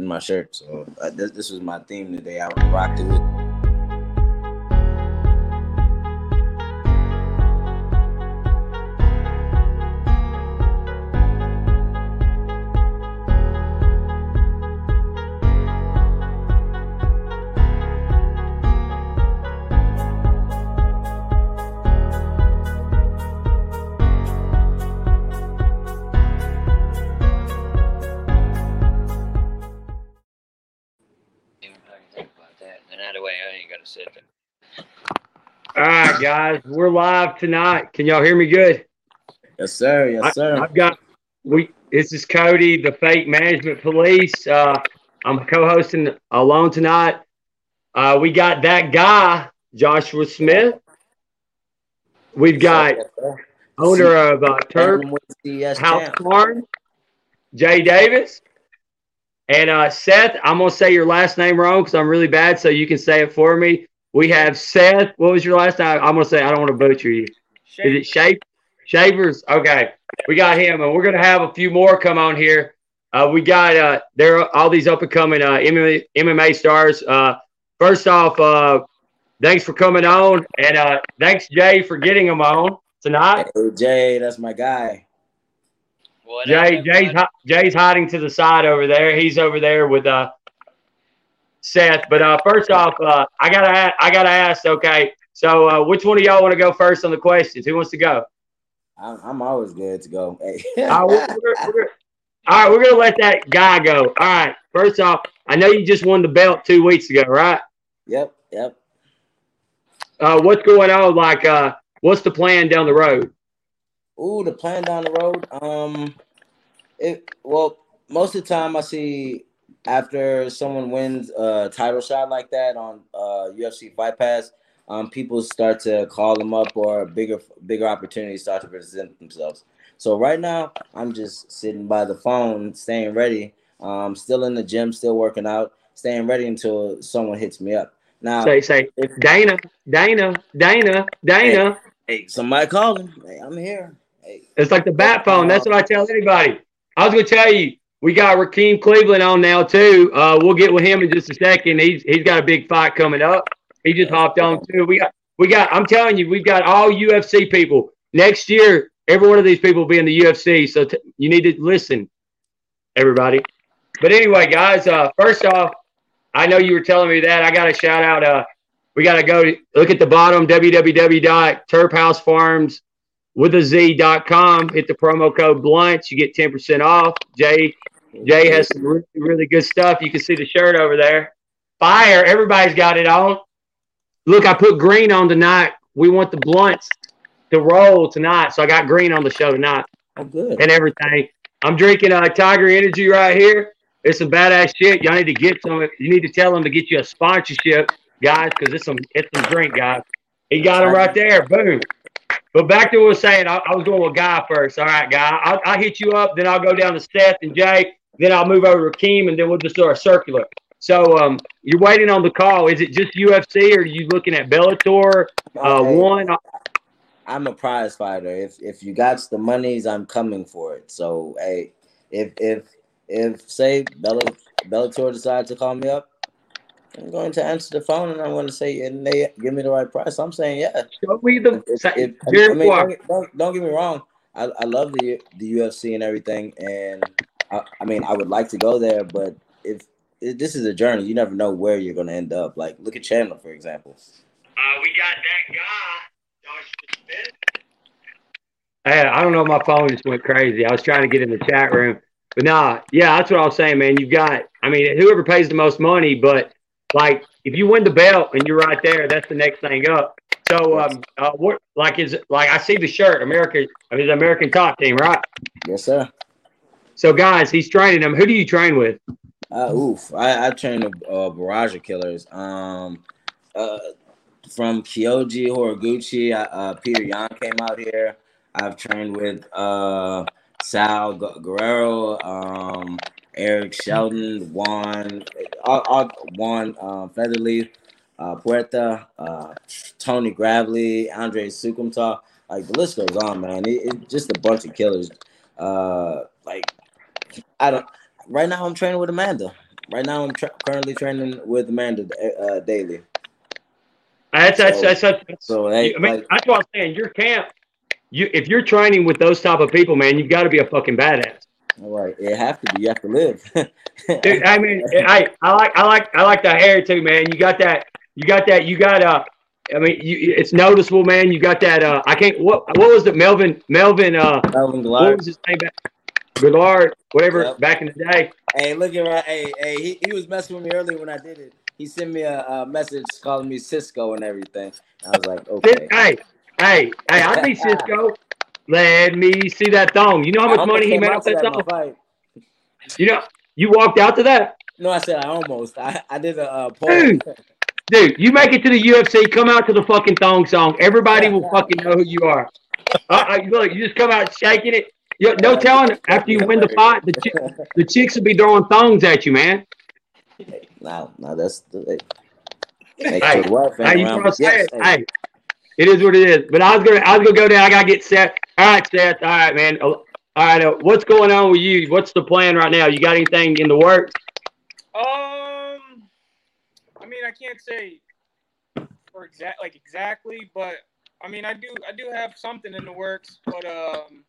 in my shirt. So uh, this, this was my theme today. I rocked it with. Guys, we're live tonight. Can y'all hear me good? Yes, sir. Yes, sir. I, have got we. This is Cody, the Fake Management Police. Uh, I'm co-hosting alone tonight. Uh, we got that guy, Joshua Smith. We've got owner of uh, Turf House Farm, Jay Davis, and uh, Seth. I'm gonna say your last name wrong because I'm really bad, so you can say it for me. We have Seth. What was your last name? I'm gonna say I don't want to butcher you. Is it Shape Shavers? Okay, we got him, and we're gonna have a few more come on here. Uh, we got uh, there are all these up and coming uh, MMA, MMA stars. Uh, first off, uh, thanks for coming on, and uh, thanks Jay for getting them on tonight. Hey, Jay, that's my guy. What Jay, Jay's Jay's hiding to the side over there. He's over there with uh Seth. But uh, first off, uh, I gotta I gotta ask. Okay, so uh, which one of y'all want to go first on the questions? Who wants to go? I'm, I'm always good to go. Hey. all, right, we're, we're, we're, all right, we're gonna let that guy go. All right. First off, I know you just won the belt two weeks ago, right? Yep. Yep. Uh, what's going on? Like, uh, what's the plan down the road? Ooh, the plan down the road. Um, it well, most of the time I see after someone wins a title shot like that on uh, UFC Fight Pass, um, people start to call them up or bigger bigger opportunities start to present themselves. So right now, I'm just sitting by the phone, staying ready. Um, still in the gym, still working out, staying ready until someone hits me up. Now, say, say, if, Dana, Dana, Dana, Dana. Hey, hey somebody calling. Hey, I'm here. Hey. It's like the bat phone. That's what I tell anybody. I was gonna tell you, we got Rakeem Cleveland on now too. Uh, we'll get with him in just a second. He's he's got a big fight coming up. He just hopped on too. We got we got. I'm telling you, we've got all UFC people next year. Every one of these people will be in the UFC. So t- you need to listen, everybody. But anyway, guys. Uh, first off, I know you were telling me that. I got a shout out. Uh, we got to go to, look at the bottom www.turfhousefarms with a z.com. Hit the promo code Blunts. You get 10% off. Jay Jay has some really, really good stuff. You can see the shirt over there. Fire. Everybody's got it on. Look, I put green on tonight. We want the blunts to roll tonight. So I got green on the show tonight. Oh, good. And everything. I'm drinking uh, Tiger Energy right here. It's some badass shit. Y'all need to get some. You need to tell them to get you a sponsorship, guys, because it's some it's some drink, guys. He got them right there. Boom. But back to what I was saying, I, I was going with Guy first. All right, Guy. I'll, I'll, hit you up, then I'll go down to Seth and Jay, then I'll move over to Keem, and then we'll just do our circular. So um, you're waiting on the call. Is it just UFC, or are you looking at Bellator? Uh, okay. One. I'm a prize fighter. If if you got the monies, I'm coming for it. So hey, if if if say Bellator decides to call me up, I'm going to answer the phone and I'm going to say, and they give me the right price. I'm saying, yeah. Show me the. If, if, I mean, don't, don't, don't, get me wrong. I, I love the the UFC and everything, and I, I mean, I would like to go there, but if, if this is a journey, you never know where you're going to end up. Like, look at Chandler, for example. Uh, we got that guy, Josh Hey, I don't know. My phone just went crazy. I was trying to get in the chat room, but nah, yeah, that's what I was saying, man. You've got, I mean, whoever pays the most money, but like if you win the belt and you're right there, that's the next thing up. So, um, uh, what like is like I see the shirt, America, I mean, the American Top Team, right? Yes, sir. So, guys, he's training them. Who do you train with? Uh, oof, I, I train a uh, barrage of killers. Um, uh, from Kyoji Horiguchi, uh, Peter Yan came out here. I've trained with uh, Sal Guerrero, um, Eric Sheldon, Juan, all, all, Juan um, Featherleaf, uh, Puerta, uh, Tony Gravely, Andre Soukhamthath. Like the list goes on, man. It, it, just a bunch of killers. Uh, like I don't. Right now, I'm training with Amanda. right now I'm tra- currently training with Amanda uh, daily. That's that's, So- that's, that's, that's So I mean, like, that's what I'm saying. Your camp, you if you're training with those type of people, man, you've got to be a fucking badass. All right, it have to be. You have to live. Dude, I mean, I I like I like I like the hair too, man. You got that. You got that. You got uh. I mean, you, it's noticeable, man. You got that. Uh, I can't. What what was it, Melvin? Melvin. Uh, Melvin what was his name? Back? Guillard, whatever. Yep. Back in the day. Hey, look at right. Hey, hey, he, he was messing with me earlier when I did it. He sent me a, a message calling me Sisqo and everything. I was like, okay. Hey, hey, hey! I think Sisqo. Let me see that thong. You know how much I money he made off that that thong? fight. You know, you walked out to that. No, I said I almost. I, I did a uh, poll. Dude. Dude, you make it to the UFC, come out to the fucking thong song. Everybody will fucking know who you are. Uh, uh, look, you just come out shaking it. You, no telling after you win the fight, the, the chicks will be throwing thongs at you, man. No, no, that's the. Hey, Hey, hey, what, Hey, you know what I'm yes, saying? Hey, it is what it is. But I was gonna, I was gonna go down. I gotta get set. All right, Seth. All right, man. All right, uh, what's going on with you? What's the plan right now? You got anything in the works? Um, I mean, I can't say for exact like exactly, but I mean, I do I do have something in the works. But um,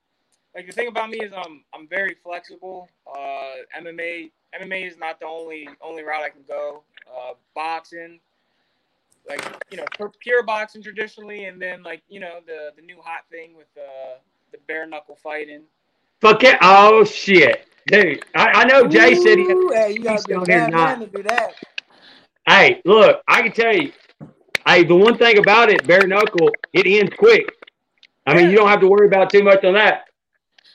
like the thing about me is I'm I'm very flexible. Uh, MMA MMA is not the only only route I can go. Uh, boxing, like you know, pure, pure boxing traditionally, and then like you know the the new hot thing with uh, the bare knuckle fighting. Fuck it. Oh shit, dude. I, I know Jay said he. Ooh, hey, you gotta be a He's down bad here man to do that. Hey, look, I can tell you. Hey, the one thing about it, bare knuckle, it ends quick. I mean, you don't have to worry about too much on that.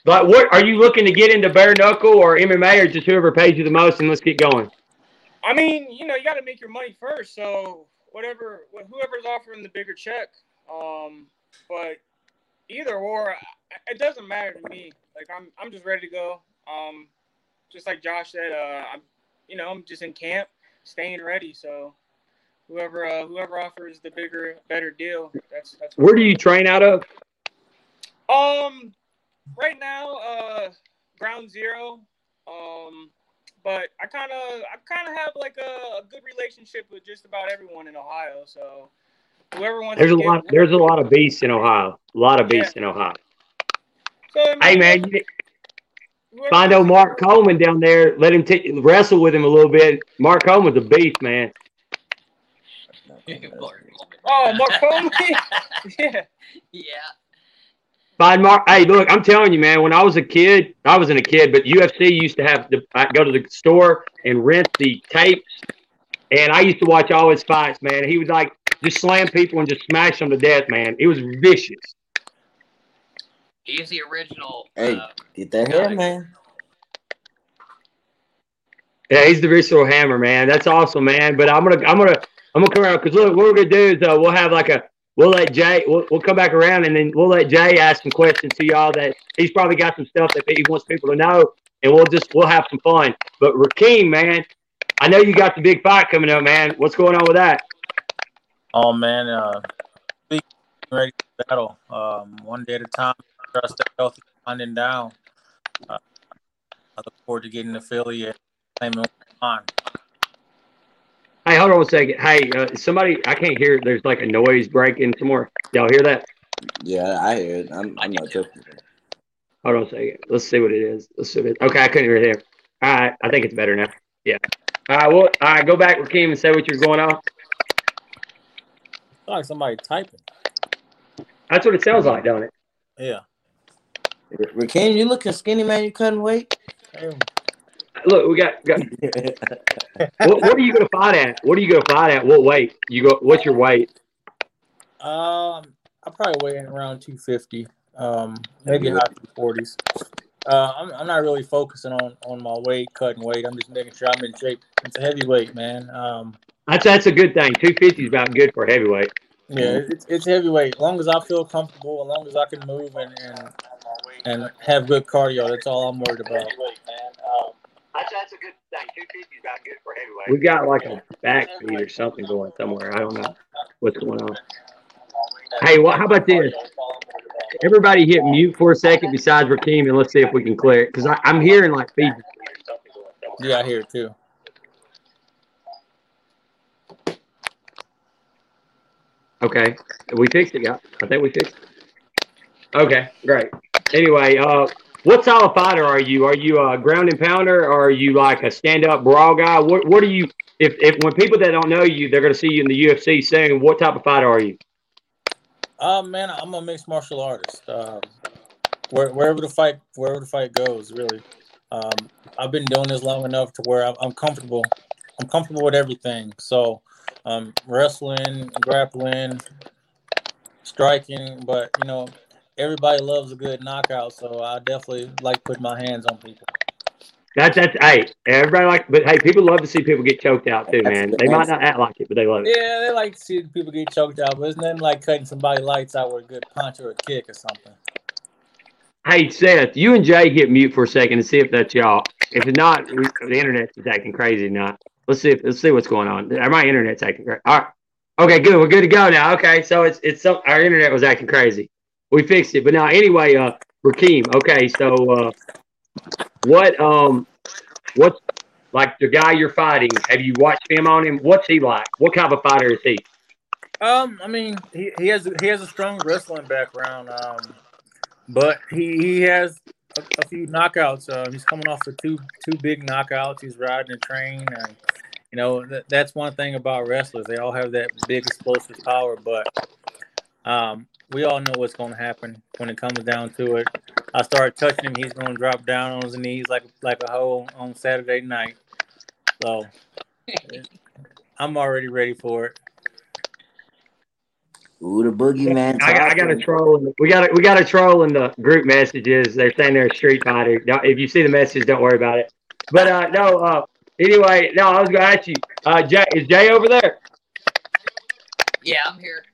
But what are you looking to get into bare knuckle or MMA or just whoever pays you the most and let's get going? I mean, you know, you got to make your money first. So whatever, whoever's offering the bigger check. Um, but either or, it doesn't matter to me. Like I'm, I'm just ready to go. Um, just like Josh said, uh, I'm, you know, I'm just in camp, staying ready. So whoever, uh, whoever offers the bigger, better deal, that's that's. Where do you train out of? Um, right now, uh, ground zero. Um, but I kind of, I kind of have like a, a good relationship with just about everyone in Ohio. So whoever wants. There's a to get- lot. There's a lot of beasts in Ohio. A lot of beasts in Ohio. So, I mean, Hey man, you find old wants to Mark Coleman down there. Let him t- wrestle with him a little bit. Mark Coleman's a beast, man. Oh, Mark Coleman. yeah. yeah. Find Mark. Hey, look, I'm telling you, man. When I was a kid, I wasn't a kid, but UFC used to have to I go to the store and rent the tapes, and I used to watch all his fights, man. He would like just slam people and just smash them to death, man. It was vicious. He's the original. Hey. Uh, Get that hair, man. Yeah, he's the visceral hammer, man. That's awesome, man. But I'm gonna, I'm gonna, I'm gonna come around because look, what we're gonna do is uh, we'll have like a, we'll let Jay, we'll, we'll come back around and then we'll let Jay ask some questions to y'all that he's probably got some stuff that he wants people to know, and we'll just we'll have some fun. But Rakeem, man, I know you got the big fight coming up, man. What's going on with that? Oh man, uh, ready to battle. Um, one day at a time. Try to stay healthy, winding down. Uh, I look forward to getting and claiming on. Hey, hold on a second. Hey, uh, somebody, I can't hear. There's like a noise breaking somewhere. Y'all hear that? Yeah, I hear it. I'm, I'm not tripping. Hold on a second. Let's see what it is. Let's see what it, okay, I couldn't hear it. All right, I think it's better now. Yeah. All right, well, all right, go back, Rakeem, and say what you're going on. It's like somebody typing. That's what it sounds like, don't it? Yeah. Rakeem, you looking skinny, man. You cutting weight? Hey, Look, we got. got what, what are you going to fight at? What are you going to fight at? What weight? You go. What's your weight? Um, I probably weigh in around 250, um, maybe high 240s. Uh, I'm, I'm not really focusing on, on my weight, cutting weight. I'm just making sure I'm in shape. It's a heavyweight, man. Um, That's that's a good thing. Two fifty is about good for a heavyweight. yeah, it's, it's heavyweight. As long as I feel comfortable, as long as I can move and, and and have good cardio, that's all I'm worried about. That's a good we got like a backbeat or something going somewhere. I don't know what's going on. Hey, well, how about this? Everybody hit mute for a second besides Rakeem, and let's see if we can clear it because I'm hearing like feedback. Yeah, I hear it too. Okay, we fixed it, yeah. I think we fixed it. Okay, great. Anyway, uh, what style of fighter are you? Are you a ground and pounder, or are you like a stand-up brawl guy? What What are you? If, if when people that don't know you, they're going to see you in the UFC soon. What type of fighter are you? Uh, man, I'm a mixed martial artist. Um, where, wherever the fight, wherever the fight goes, really. Um, I've been doing this long enough to where I'm, I'm comfortable. I'm comfortable with everything. So, um, wrestling, grappling, striking, but you know, everybody loves a good knockout. So I definitely like putting my hands on people. That's that's hey, everybody like, but hey, people love to see people get choked out too, man. They might not act like it, but they love it. Yeah, they like to see people get choked out, but it's nothing like cutting somebody lights out with a good punch or a kick or something. Hey Seth, you and Jay hit mute for a second and see if that's y'all. If it's not, we, the internet's acting crazy. Not. Let's see. If, let's see what's going on. My internet's acting crazy. All right. Okay, good. We're good to go now. Okay, so it's it's some, our internet was acting crazy. We fixed it, but now anyway, uh, Rakeem. Okay, so uh, what um, what's like the guy you're fighting? Have you watched him on him? What's he like? What kind of a fighter is he? Um, I mean, he, he has he has a strong wrestling background. Um, but he, he has a, a few knockouts. Uh, he's coming off of two two big knockouts. He's riding a train, and you know th- that's one thing about wrestlers. They all have that big explosive power, but um, we all know what's going to happen when it comes down to it. I start touching him, he's going to drop down on his knees like like a hoe on Saturday night. So I'm already ready for it. Ooh, the boogeyman. I got, I got a troll. We got a, we got a troll in the group messages. They're saying they're a Street Fighter. If you see the message, don't worry about it. But uh, no. Uh, anyway, no. I was going to ask you. Uh, Jay, is Jay over there? Yeah, I'm here.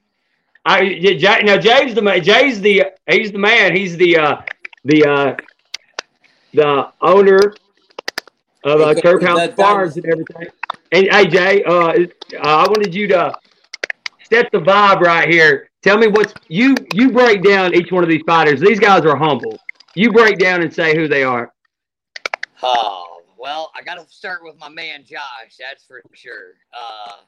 I yeah, Jay, now Jay's the man. Jay's the he's the man. He's the uh, the uh, the owner of uh, Turf House Farms and everything. And hey, Jay, uh, uh, I wanted you to set the vibe right here. Tell me what's you you break down each one of these fighters. These guys are humble. You break down and say who they are. Oh well, I got to start with my man Josh. That's for sure. Uh,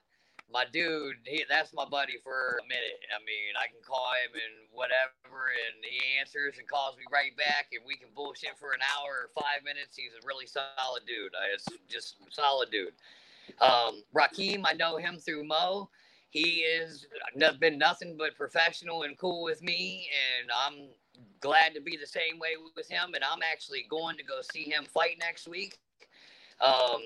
my dude, he, that's my buddy for a minute. I mean, I can call him and whatever, and he answers and calls me right back, and we can bullshit for an hour or five minutes. He's a really solid dude. It's just solid dude. Um, Rakeem, I know him through Mo he is been nothing but professional and cool with me, and I'm glad to be the same way with him. And I'm actually going to go see him fight next week. Um,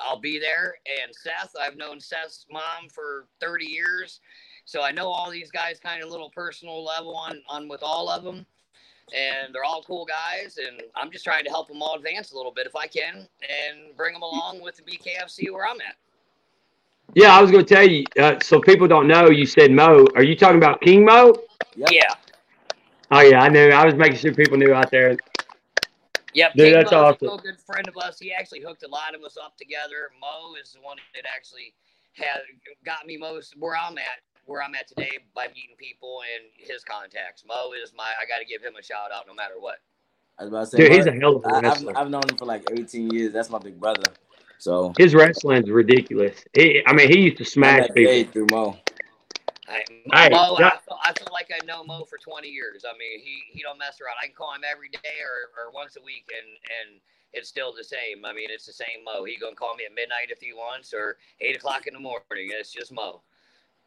I'll be there. And Seth, I've known Seth's mom for 30 years, so I know all these guys kind of little personal level on on with all of them. And they're all cool guys, and I'm just trying to help them all advance a little bit if I can, and bring them along with the BKFC where I'm at. Yeah, I was going to tell you. Uh, so people don't know. You said Mo. Are you talking about King Mo? Yep. Yeah. Oh yeah, I knew. I was making sure people knew out there. Yep, Dude, King that's Mo's awesome. a good friend of us. He actually hooked a lot of us up together. Mo is the one that actually had got me most where I'm at, where I'm at today by meeting people and his contacts. Mo is my. I got to give him a shout out no matter what. I was about to say, Dude, he's a hell of a wrestler. I've, I've known him for like 18 years. That's my big brother. So his wrestling's ridiculous. He, I mean, he used to smash people. Through Mo. I, hey, Mo, I, feel, I feel like I know Mo for 20 years. I mean, he, he don't mess around. I can call him every day or, or once a week, and and it's still the same. I mean, it's the same Mo. He gonna call me at midnight if he wants, or eight o'clock in the morning. It's just Mo.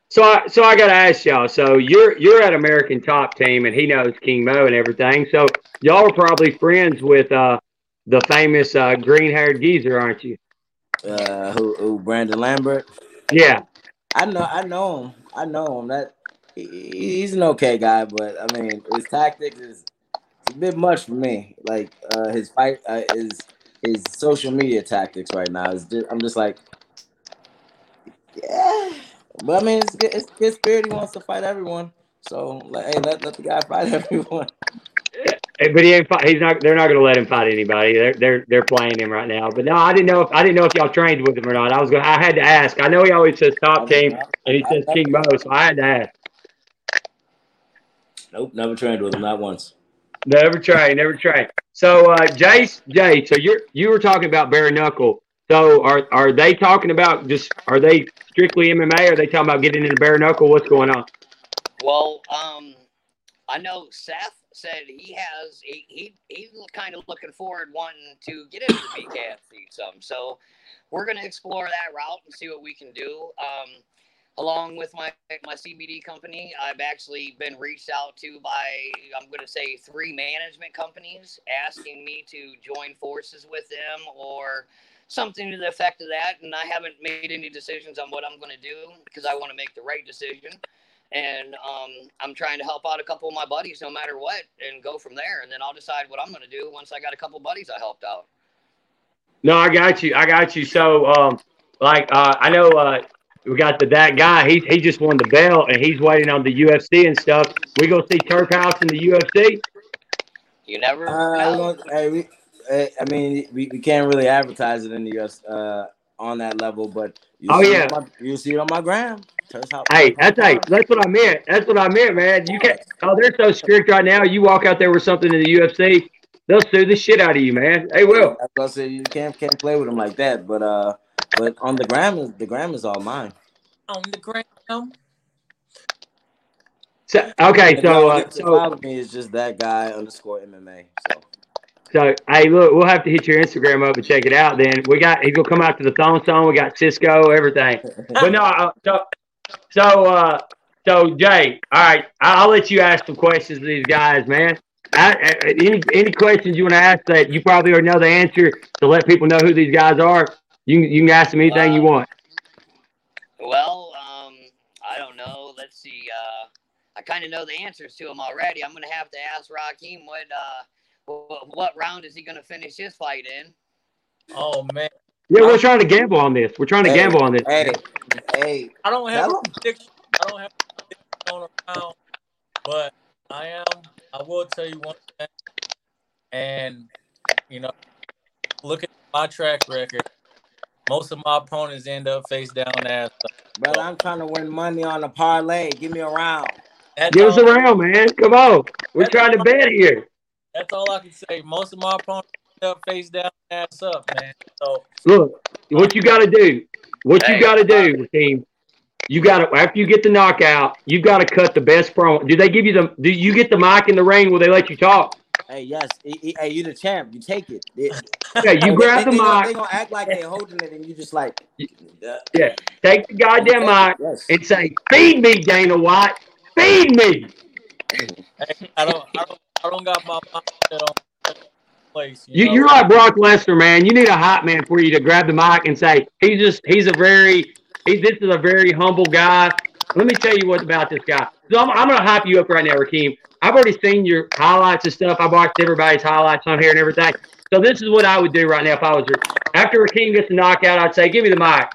So I so I gotta ask y'all. So you're you're at American Top Team, and he knows King Mo and everything. So y'all are probably friends with uh, the famous uh, green haired geezer, aren't you? uh, who, who Brandon Lambert. Yeah, I know, I know him. I know him. That he's an okay guy, but I mean, his tactics is a bit much for me. Like uh, his fight, uh, his his social media tactics right now is just. I'm just like, yeah. But I mean, it's good. It's good spirit. He wants to fight everyone. So, hey, let, let the guy fight everyone. But he ain't. He's not. They're not going to let him fight anybody. They're they're they're playing him right now. But no, I didn't know if I didn't know if y'all trained with him or not. I was going. I had to ask. I know he always says top team, and he says King Mo, so I had to ask. Nope, never trained with him, not once. Never trained, never trained. So, uh, Jace, Jay, so you're you were talking about bare knuckle. So are are they talking about just are they strictly MMA? Or are they talking about getting in the bare knuckle? What's going on? Well, um, I know Seth said he has he, he he's kind of looking forward wanting to get into the BKFC some. So we're gonna explore that route and see what we can do. Um, along with my my CBD company, I've actually been reached out to by I'm going to say three management companies asking me to join forces with them or something to the effect of that. And I haven't made any decisions on what I'm going to do because I want to make the right decision. And um, I'm trying to help out a couple of my buddies no matter what and go from there. And then I'll decide what I'm going to do once I got a couple buddies I helped out. No, I got you. I got you. So, um, like, uh, I know uh, we got the that guy. He he just won the belt and he's waiting on the UFC and stuff. We go see Turf House in the UFC. You never. Uh, know. we hey, we, eh, I mean, we, we can't really advertise it in the US uh, on that level, but you Oh, see yeah. my, you see it on my gram. Turf House- Hey, that's hey, that's what I meant. That's what I meant, man. You can't. Oh, they're so strict right now. You walk out there with something in the UFC, they'll sue the shit out of you, man. They will. That's what I said. You can't can't play with them like that. But uh, but on the gram, is the gram is all mine. On the ground. So, okay, so y'all uh, so follow me is just that guy underscore MMA. So So hey, look, we'll have to hit your Instagram up and check it out. Then we got he's gonna come out to the Thong Song. We got Sisqo, everything. But no, uh, so so uh, so Jay, all right, I- I'll let you ask some questions to these guys, man. I, I- any any questions you want to ask that you probably already know the answer to let people know who these guys are. You can- you can ask them anything you want. Well, um, I don't know. Let's see. Uh, I kind of know the answers to them already. I'm gonna have to ask Raheem what uh, what, what round is he gonna finish his fight in? Oh man, Yeah, we're trying to gamble on this. We're trying to Hey, gamble on this. hey, hey, I don't have Tell a 'em. prediction. I don't have a prediction on a round, but I am. I will tell you one thing, and you know, look at my track record. Most of my opponents end up face down ass. up. brother, I'm trying to win money on a parlay. Give me a round. That's Give us a round, man. Come on. We're trying to bet here. that's all I can say. Most of my opponents end up face down ass up, man. So Look, what you got to do, what you got to do, team. You got to after you get the knockout, you got to cut the best promo. Do they give you the? Do you get the mic in the ring? Will they let you talk? Hey, yes, hey, you the champ. You take it. It- Yeah, you they- grab they, the they gonna, they mic, gonna act like they're holding it, and you just like, uh, take the goddamn mic, Yes. and say, "Feed me, Dana White. Feed me." hey, I don't, I don't, I don't got my mindset on place. You, know? you're like Brock Lesnar, man. You need a hot man for you to grab the mic and say, "He's just he's a very he, this is a very humble guy." Let me tell you what about this guy. So I'm, I'm going to hype you up right now, Raheem. I've already seen your highlights and stuff. I've watched everybody's highlights on here and everything. So this is what I would do right now if I was after Raheem gets a knockout. I'd say, "Give me the mic."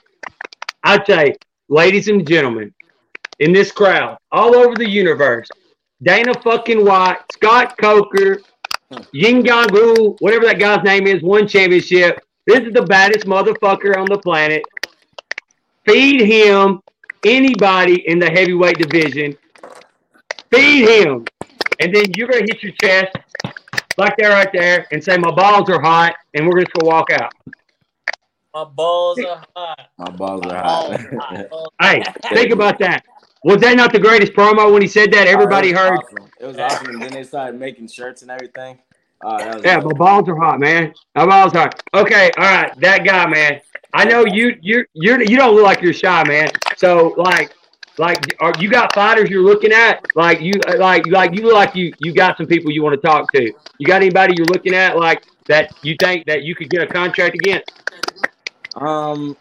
I'd say, "Ladies and gentlemen, in this crowd, all over the universe, Dana fucking White, Scott Coker, Yin Gu, whatever that guy's name is, ONE Championship. This is the baddest motherfucker on the planet. Feed him anybody in the heavyweight division. Feed him. And then you're going to hit your chest like that right there and say, My balls are hot, and we're just going to walk out. my balls are hot. My balls are hot. Balls- Hey, think about that. Was that not the greatest promo when he said that? Everybody Oh, it heard. Awesome. It was awesome. And then they started making shirts and everything. Oh, was Yeah, my balls are hot, man. My balls are hot. Okay, all right, that guy, man. I know you you you're you don't look like you're shy, man. So like like are you got fighters you're looking at? Like you like like you look like you you got some people you want to talk to. You got anybody you're looking at like that you think that you could get a contract against? Um,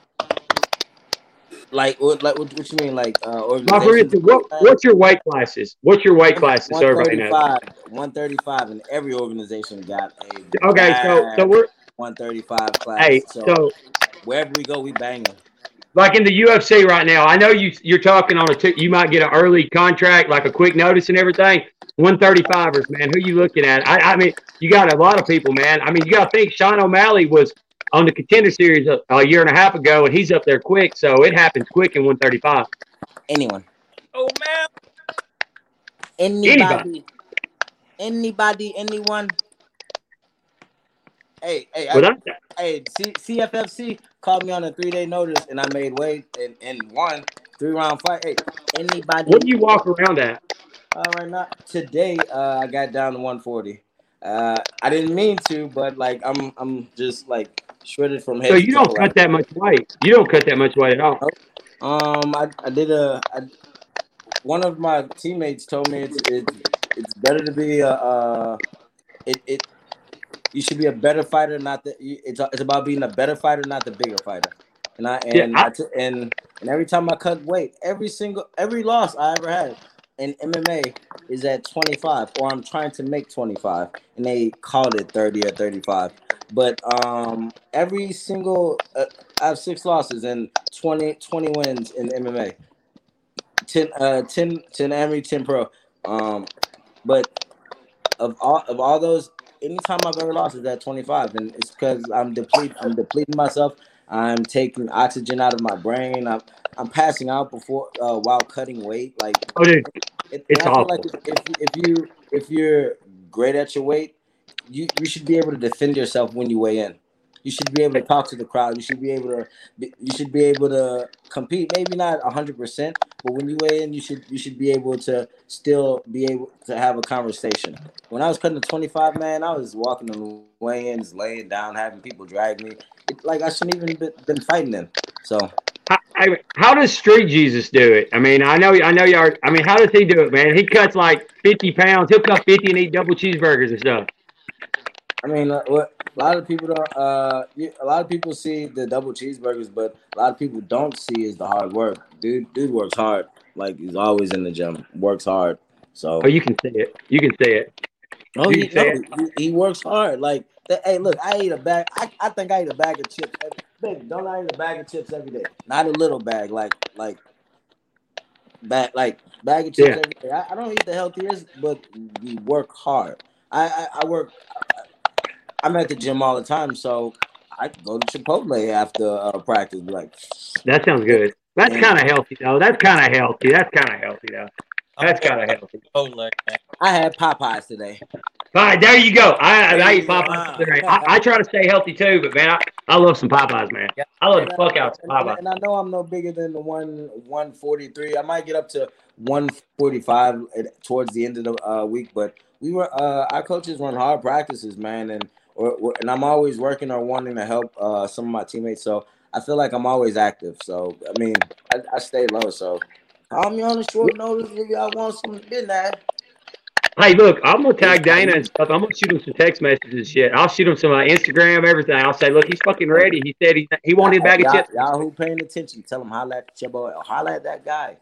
like what? Like what? What you mean? Like uh, Now, organization? what, what's your weight classes? What's your white classes, so everybody knows? 135, 135, and every organization got a Okay, so so we're 135 class. hey, so, so wherever we go, we banging. like in the UFC right now, I know you you're talking on a two, you might get an early contract, like a quick notice and everything. One thirty fivers, man. Who you looking at? I, I mean, you got a lot of people, man. I mean, you got to think Sean O'Malley was on the contender series a, a year and a half ago, and he's up there quick, so it happens quick in one thirty five. Anyone, Oh man, anybody, anybody, anyone. Hey, hey, I- But hey, C- CFFC called me on a three day notice, and I made weight and, and won three round fight. Hey, anybody? What do you walk around at? Uh, right now, today, uh, I got down to 140. Uh, I didn't mean to, but like I'm, I'm just like shredded from head. So you don't cut right that much weight. You don't cut that much weight at all. Um, I, I did a. I, one of my teammates told me it's it's, it's better to be a. Uh, it it you should be a better fighter, not the. It's it's about being a better fighter, not the bigger fighter. And I Yeah, I- I t- and and every time I cut weight, every single every loss I ever had in MMA is at 25, or I'm trying to make 25, and they called it 30 or 35. But um, every single uh, I have six losses and 20, 20 wins in MMA. 10, uh, 10, 10 Army, 10 Pro. Um, but of all of all those, anytime I've ever lost is at 25, and it's because I'm depleting. I'm depleting myself. I'm taking oxygen out of my brain. I'm I'm passing out before uh, while cutting weight. Like Oh, dude, it, It's feel like awful. if, if if you if you're great at your weight, you you should be able to defend yourself when you weigh in. You should be able to talk to the crowd. You should be able to you should be able to compete. Maybe not hundred percent, but when you weigh in, you should you should be able to still be able to have a conversation. When I was cutting the twenty five, man, I was walking the weigh-ins, laying down, having people drag me. It, like I shouldn't even been, been fighting them. So I, I, how does Street Jesus do it? I mean, I know, I know are. I mean, how does he do it, man? He cuts like fifty pounds. He'll cut fifty and eat double cheeseburgers and stuff. I mean, uh, what a lot of people don't. Uh, a lot of people see the double cheeseburgers, but a lot of people don't see is the hard work. Dude, dude works hard. Like he's always in the gym, works hard. So Oh, you can see it. You can see it. oh, he, say no, he, he works hard. Like th- hey, look, I eat a bag. I, I think I eat a bag of chips. Every, baby, don't I eat a bag of chips every day? Not a little bag, like like bag like bag of chips Yeah. every day. I, I don't eat the healthiest, but we work hard. I I, I work. I'm at the gym all the time, so I go to Chipotle after uh, practice. Like, That sounds good. That's kind of healthy, though. That's kind of healthy. That's kind of healthy, though. That's kind of healthy. Chipotle, man. I had Popeyes today. All right, there you go. I, I eat. Popeyes. today. I, I try to stay healthy too, but man, I, I love some Popeyes, man. I love And the I, fuck out of Popeyes. and I know I'm no bigger than the one 143. I might get up to 145 towards the end of the uh, week, but we were uh, our coaches run hard practices, man, and or, or- and I'm always working or wanting to help uh, some of my teammates. So I feel like I'm always active. So I mean, I, I stay low. So call me on a short notice if y'all want some midnight. Hey, look, I'm gonna tag Dana and stuff. I'm gonna shoot him some text messages and shit. I'll shoot him some uh, Instagram, everything. I'll say, look, he's fucking ready. He said he he wanted a bag of chips. y'all who paying attention, tell him holla at your boy, holla at that guy.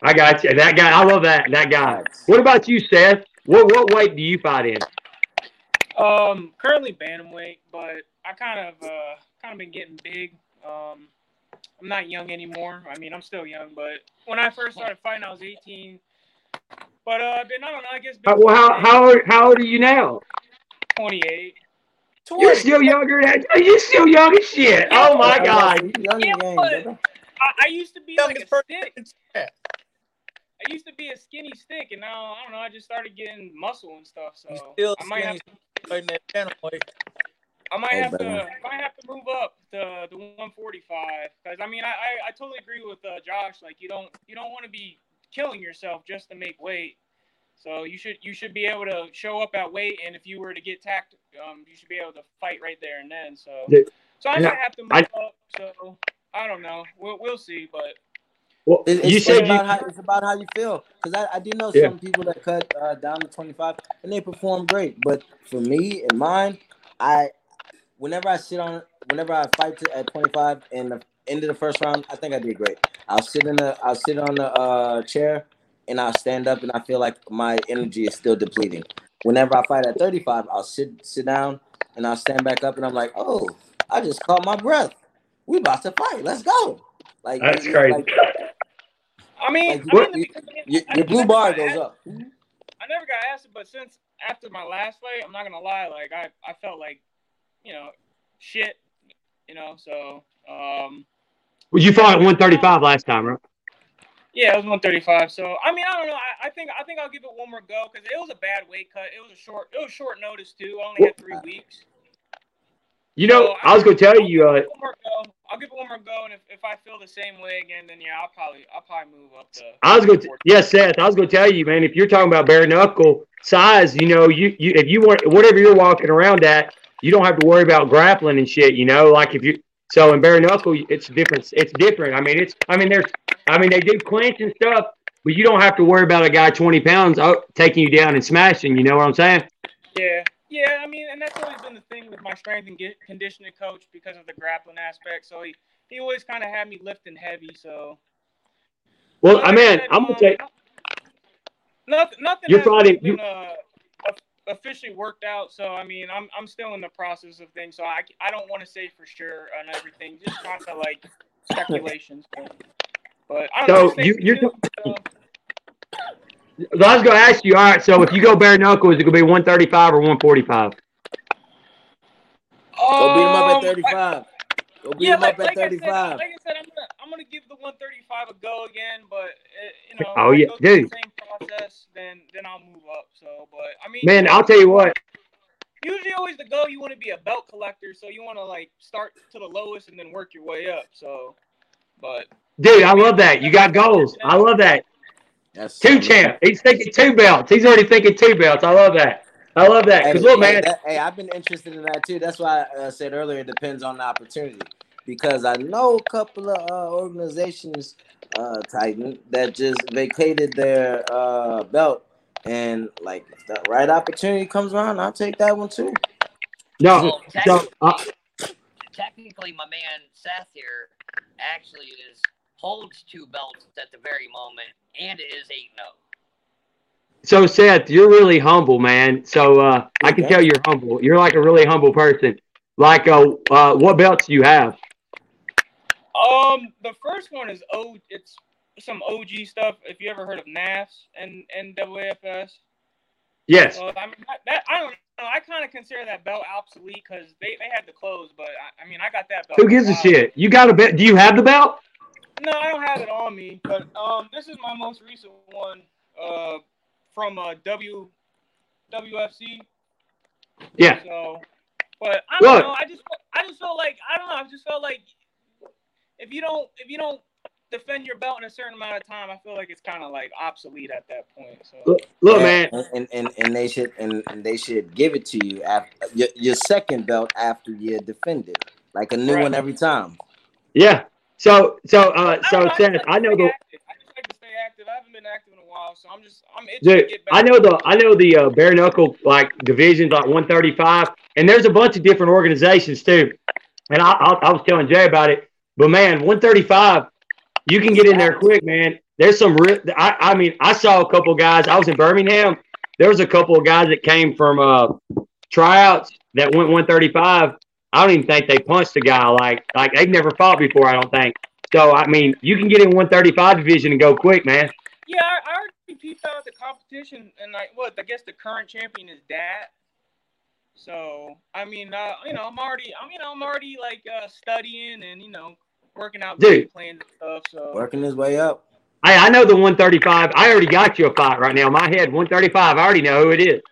I got you. That guy, I love that that guy. What about you, Seth? What what weight do you fight in? Um, currently bantamweight, but I kind of uh kind of been getting big. Um, I'm not young anymore. I mean, I'm still young, but when I first started fighting, I was 18. But uh, been I don't know. I guess Uh, Well, how how old- how old are you now? 28. You're still younger than you're still young as shit. Oh my god. You young Yeah, again, but- I, I used to be like Youngest a person stick. in. I used to be a skinny stick, and now I don't know. I just started getting muscle and stuff. So still I might have skinny fighting that bantamweight. I might Oh, have to better. might have to move up to the 145 because I mean I, I I totally agree with uh, Josh. Like you don't you don't want to be killing yourself just to make weight. So you should you should be able to show up at weight, and if you were to get tacked, um, you should be able to fight right there and then. So Yeah. so I Yeah. might have to move I- up. So I don't know. We'll we'll see, but Well, It- you It's, said it's you about how it's about how you feel. Because I, I do know Yeah. some people that cut uh, down to 25 and they perform great. But for me and mine, I whenever I sit on whenever I fight to, at 25 and the end of the first round, I think I did great. I'll sit in the I'll sit on the uh, chair and I'll stand up and I feel like my energy is still depleting. Whenever I fight at 35, I'll sit sit down and I'll stand back up and I'm like, oh, I just caught my breath. We about to fight. Let's go. Like That's crazy. like, I mean, Like, I what- mean, your, I your blue bar goes asked- up. I never got asked it, but since after my last fight, I'm not gonna lie, like I, I felt like, you know, shit, you know. So, um, Well, you fought at 135 last time, right? yeah, it was 135. So, I mean, I don't know. I, I think I think I'll give it one more go because it was a bad weight cut. It was a short, it was short notice too. I only had three weeks. You know, I was gonna tell you. Uh, I'll give it one more go. I'll give it one more go, and if, if I feel the same way again, then yeah, I'll probably I'll probably move up to. I was going to, yes, Seth. I was going to tell you, man. If you're talking about bare knuckle size, you know, you, you if you want whatever you're walking around at, you don't have to worry about grappling and shit. You know, like if you so in bare knuckle, it's different. It's different. I mean, it's I mean, there's I mean, they do clinch and stuff, but you don't have to worry about a guy 20 pounds oh, taking you down and smashing. You know what I'm saying? Yeah, yeah. I mean, and that's always been the thing with my strength and get conditioning coach because of the grappling aspect. So he he always kind of had me lifting heavy. So. Well, But I mean, I'm gonna um, say Nothing. Nothing. You're fighting- been, you- uh, officially worked out. So I mean, I'm I'm still in the process of things. So I, I don't want to say for sure on everything. Just kind of like speculations. But, but I don't So know. you- you're tuned, I was gonna ask you. All right, so if you go bare knuckle, is it gonna be 135 or 145? Go beat him up um, at 35. Go beat Yeah, him like, up at like I said, 35. like I said, I'm gonna I'm gonna give the 135 a go again, but uh, you know, Oh, I yeah, through dude. The same process, then then I'll move up. So, but I mean, Man, I'll tell you what. Usually, always the go. You want to be a belt collector, so you want to like start to the lowest and then work your way up. So, but Dude, I love that. You got goals. I love that. That's Two champ. He's thinking two belts. He's already thinking two belts. I love that. I love that. Hey, Because look, hey, man. that- hey, I've been interested in that too. That's why I uh, said earlier it depends on the opportunity. Because I know a couple of uh, organizations, uh, Titan, that just vacated their uh, belt. And like, if the right opportunity comes around, I'll take that one too. No. Well, So, uh, technically, technically, my man Seth here actually is holds two belts at the very moment and is eight oh. zero. so Seth, you're really humble, man. So uh, I can tell you're humble. You're like a really humble person. Like, uh, uh, what belts do you have? um, the first one is O. It's some OG stuff. If you ever heard of NAFS and NWFS. Yes. So I mean, that, that I don't know. I kind of consider that belt obsolete because they, they had to close. But I, I mean, I got that belt. Who gives a shit? You got a belt? Do you have the belt? No, I don't have it on me. But um, this is my most recent one. Uh, from uh W WFC. Yeah. So, but I don't Look. know. I just I just felt like I don't know. I just felt like if you don't if you don't defend your belt in a certain amount of time, I feel like it's kind of like obsolete at that point. So. Look, look Yeah, man. and, and, and, and they should and, and they should give it to you after your, your second belt after you defend it, like a new Right. one every time. Yeah. So, so, uh, so don't Seth, just I know the. I just like to stay active. I haven't been active in a while, so I'm just I'm itching to get back. I know the I know the uh, bare knuckle like divisions like 135, and there's a bunch of different organizations too. And I, I, I was telling Jay about it, but man, 135, you can get in there quick, man. There's some. Re- I I mean, I saw a couple guys. I was in Birmingham. There was a couple of guys that came from uh, tryouts that went 135. I don't even think they punched a guy like like they've never fought before. I don't think. So I mean, you can get in 135 division and go quick, man. Yeah, I, I already peeped out the competition, and like, what? I guess the current champion is that. So I mean, uh, you know, I'm already, I'm, you know, I'm already like uh, studying and you know, working out Dude. game plans and stuff. So Working his way up. Hey, I know the 135. I already got you a fight right now. My head 135. I already know who it is.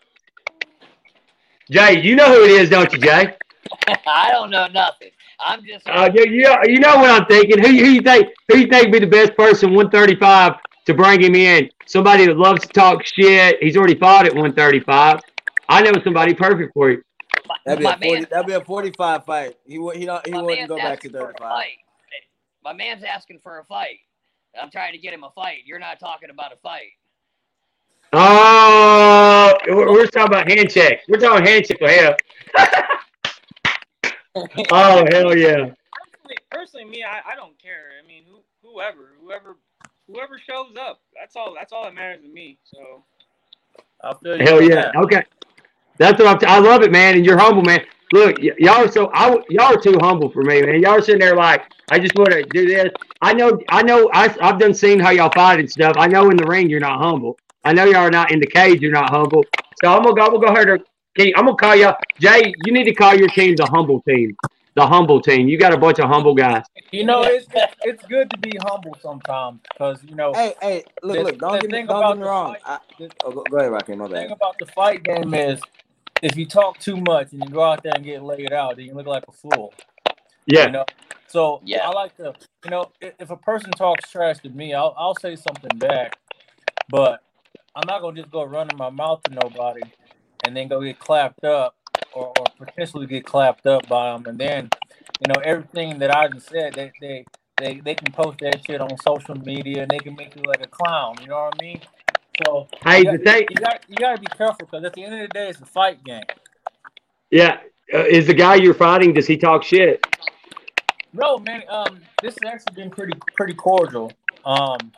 Jay, you know who it is, don't you, Jay? I don't know nothing. I'm just. Uh, you, you, you know what I'm thinking. Who, who you think? Who you think be the best person 135 to bring him in? Somebody that loves to talk shit. He's already fought at 135. I know somebody perfect for you. That'd be my a forty. man, That'd be a forty-five fight. He would. He don't. He wouldn't go back to asking thirty-five. My man's asking for a fight. I'm trying to get him a fight. You're not talking about a fight. Oh, we're, we're talking about handshakes. We're talking handshake for hell. oh, hell yeah. personally, personally, me, I, I don't care. I mean, who, whoever, whoever, whoever shows up, that's all. That's all that matters to me. So I feel you Hell yeah. that. Okay. That's what I'm t- I love it, man. And you're humble, man. Look, y- y'all are so I, y'all are too humble for me, man. Y'all are sitting there like, I just want to do this. I know, I know, I, I've done seen how y'all fight and stuff. I know in the ring you're not humble. I know y'all are not in the cage. You're not humble. So I'm gonna go. I'm gonna go ahead and King, I'm gonna call y'all. Jay, you need to call your team the humble team. The humble team. You got a bunch of humble guys. You know, it's it's good to be humble sometimes because you know Hey, hey, look, The- look. Don't get me, don't about get me wrong. fight- I, oh, go, go ahead, Rocky. My bad. the thing about the fight game is if you talk too much and you go out there and get laid out, then you look like a fool. Yeah. You know? So Yeah. I like to, you know, if, if a person talks trash to me, I'll I'll say something back, but I'm not gonna just go running my mouth to nobody and then go get clapped up or, or potentially get clapped up by them, and then you know everything that I just said, they they they they can post that shit on social media and they can make you like a clown. You know what I mean? So Hey, you got, you got you got to be careful because at the end of the day, it's a fight game. yeah, uh, is the guy you're fighting? Does he talk shit? No, man. Um, this has actually been pretty pretty cordial. Um,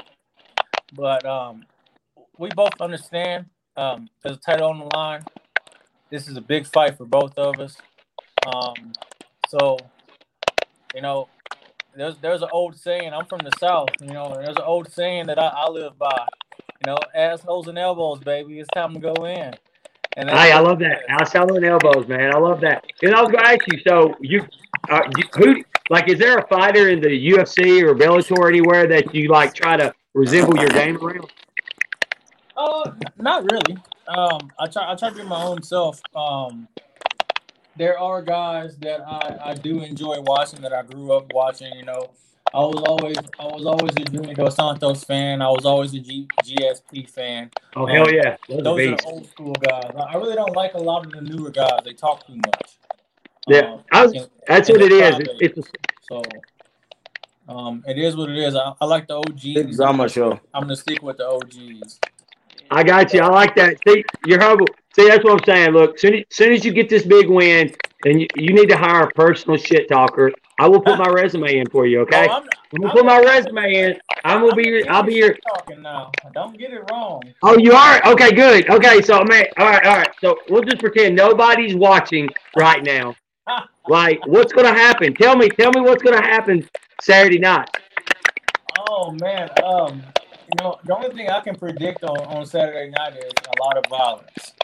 but um, we both understand. Um, there's a title on the line. This is a big fight for both of us. Um, so, you know, there's there's an old saying. I'm from the south. You know, and there's an old saying that I, I live by. You know, assholes and elbows, baby. It's time to go in. And Hey, I love that. Assholes and elbows, man. I love that. And I was going to ask you. So you, uh, you, who, like, is there a fighter in the UFC or Bellator anywhere that you like try to resemble your game around? Uh, not really. Um, I try I try to be my own self. Um, there are guys that I, I do enjoy watching that I grew up watching. You know, I was always I was always a Junior Dos Santos fan. I was always a G, GSP fan. Oh hell yeah, those, are Those are beasts. the old school guys. I I really don't like a lot of the newer guys. They talk too much. Yeah, Um, I was, and- that's and what it they're is. crybabies. It's, it's So, um, it is what it is. I, I like the Big OGs. drama show. I'm gonna stick with the OGs. I got you. I like that. See, you're humble. See, that's what I'm saying. Look, soon, as soon as you get this big win, and you, you need to hire a personal shit talker, I will put my resume in for you. Okay, Oh, I'm, I'm gonna put my resume in. I'm gonna be your. I'll be your. talking now. Don't get it wrong. Oh, you are okay. Good. Okay, so man, all right, all right. So we'll just pretend nobody's watching right now. Like, what's gonna happen? Tell me. Tell me what's gonna happen Saturday night. Oh man, um, you know the only thing I can predict on, on Saturday night is a lot of violence.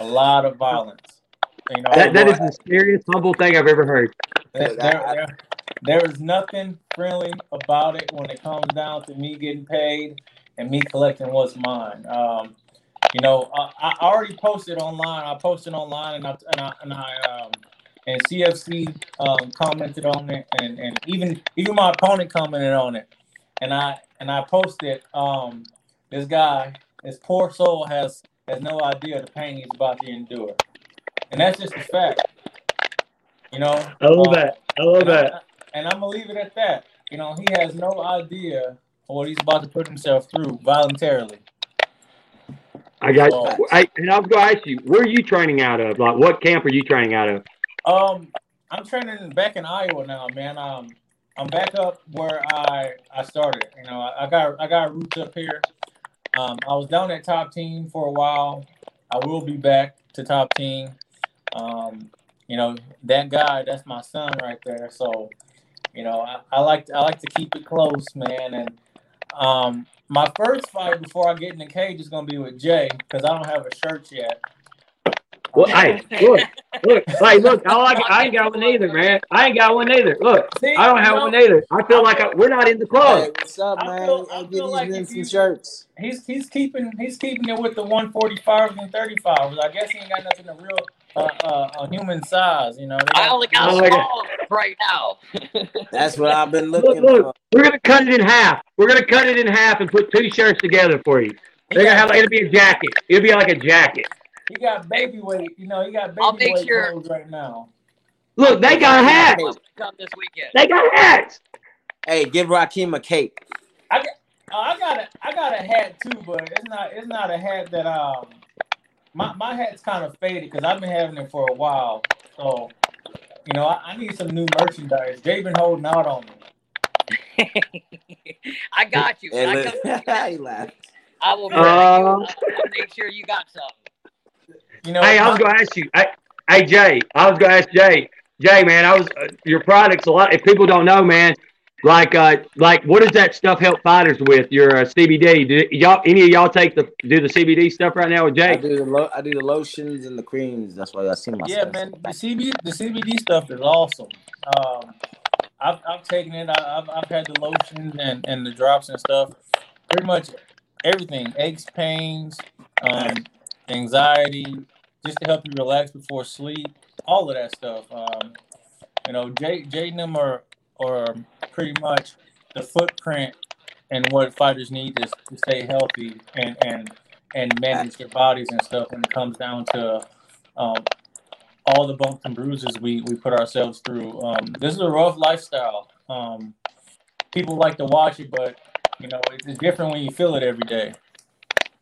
A lot of violence. You know, That that is the scariest humble thing I've ever heard. there, there, there- there is nothing friendly about it when it comes down to me getting paid and me collecting what's mine. Um, you know, I, I already posted online. I posted online, and I and I, and I um, and CFC um, commented on it, and, and even even my opponent commented on it, and I and I posted um, this guy, this poor soul has has no idea the pain he's about to endure, and that's just a fact. You know, I love Um, that. I love and, that. I, and I'm gonna leave it at that. You know, he has no idea what he's about to put himself through voluntarily. I got. Oh. I, and I was going to ask you, where are you training out of? Like, what camp are you training out of? Um, I'm training back in Iowa now, man. Um, I'm back up where I I started. You know, I, I got I got roots up here. Um, I was down at top team for a while. I will be back to top team. Um, you know, that guy, that's my son right there. So, you know, I, I like I like to keep it close, man. And um, my first fight before I get in the cage is gonna be with Jay because I don't have a shirt yet. Well, hey, look, look, hey, look. I like. I ain't got one either, man. I ain't got one either. Look, See, I don't have know, one either. I feel like I, we're not in the Hey, club. what's up, I man? feel- I Hey, get feel these like men if some you- shirts. He's he's keeping he's keeping it with the 145s and 35s. I guess he ain't got nothing of real uh, uh, a human size, you know. They I only got I like small right now. That's what I've been looking look. for. We're gonna cut it in half. We're gonna cut it in half and put two shirts together for you. They're gonna got, have. It'll be a jacket. It'll be like a jacket. He got baby weight, you know. He got I'll baby make weight sure- clothes right now. Look, they got hats. Come this weekend. They got hats. Hey, give Raheem a cape. Uh, I got a I got a hat too, but it's not it's not a hat that um my my hat's kind of faded because I've been having it for a while. So you know I, I need some new merchandise. Jay been holding out on me. I got you. Hey, I, come, he laughed. I will bring Uh, you. I'll, I'll make sure you got something. You know, Hey, I was gonna ask you. Hey, hey, Jay. I was gonna ask Jay. Jay, man, I was uh, your products a lot. If people don't know, man, like, uh, like, what does that stuff help fighters with? Your uh, CBD. Do y'all, any of y'all take the do the CBD stuff right now with Jay? I Jay? do the lo- I do the lotions and the creams. That's why I see myself. Yeah, man, the CB the CBD stuff is awesome. Um, I've, I've taken it. I, I've, I've had the lotions and, and the drops and stuff. Pretty much everything: aches, pains, um, anxiety, just to help you relax before sleep, all of that stuff. Um, you know, Jay, Jay and them are, are pretty much the footprint and what fighters need is to stay healthy and, and and manage their bodies and stuff when it comes down to um, all the bumps and bruises we, we put ourselves through. Um, this is a rough lifestyle. Um, people like to watch it, but you know it's, it's different when you feel it every day.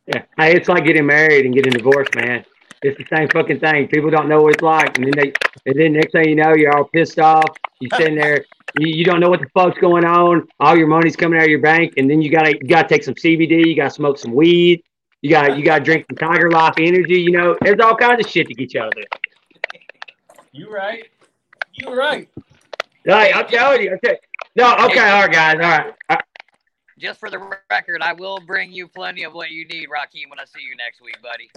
Yeah. Hey, it's like getting married and getting divorced, man. It's the same fucking thing. People don't know what it's like, and then they, and then next thing you know, you're all pissed off. You're sitting there, you, you don't know what the fuck's going on. All your money's coming out of your bank, and then you gotta, you gotta take some CBD. You gotta smoke some weed. You got, you gotta drink some Tiger Life energy. You know, there's all kinds of shit to get you out of there. You right. You right. Hey, I'm telling you. Okay. No, okay, all right, guys. All right. Just for the record, I will bring you plenty of what you need, Raheem, when I see you next week, buddy.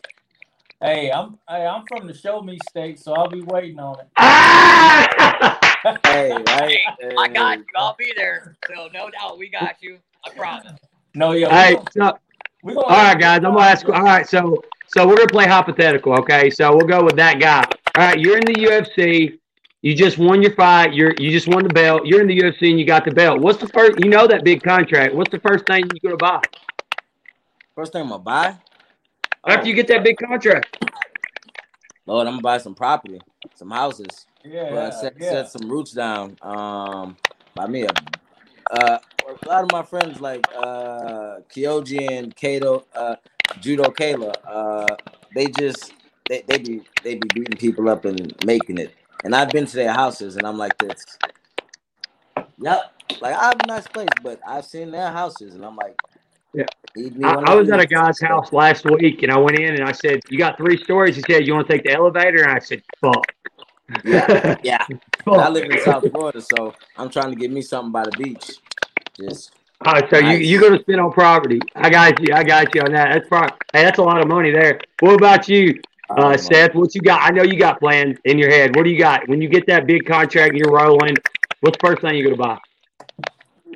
Hey, I'm hey, I'm from the show me state, so I'll be waiting on it. Hey, right? Hey, I got you. I'll be there. So no doubt, we got you. I promise. No, yeah. hey, so, gonna, we all right, guys. I'm gonna ask. All right, so so we're gonna play hypothetical. Okay, so we'll go with that guy. All right, you're in the UFC. You just won your fight. You're you just won the belt. You're in the UFC and you got the belt. What's the first? You know that big contract. What's the first thing you're gonna buy First thing I'm gonna buy. after you get that big contract? Lord, I'm gonna buy some property, some houses. Yeah, Well, set, yeah. set some roots down. Um, buy me a. Uh, a lot of my friends like uh, Kyoji and Kato, uh, Judo Kayla, uh, they just they, they be they be beating people up and making it. And I've been to their houses and I'm like this. Yep, like I have a nice place, but I've seen their houses and I'm like, Yeah. I, I was at a guy's house last week and I went in and I said, "You got three stories." He said, "You want to take the elevator?" And I said, "Fuck." Yeah, yeah. I live in South Florida, so I'm trying to get me something by the beach. Just All right, so you Nice. you gonna spend on property? I got you. I got you on that. That's pro- Hey, that's a lot of money there. What about you, uh, um, Seth? What you got? I know you got plans in your head. What do you got when you get that big contract and you're rolling? What's the first thing you're gonna buy?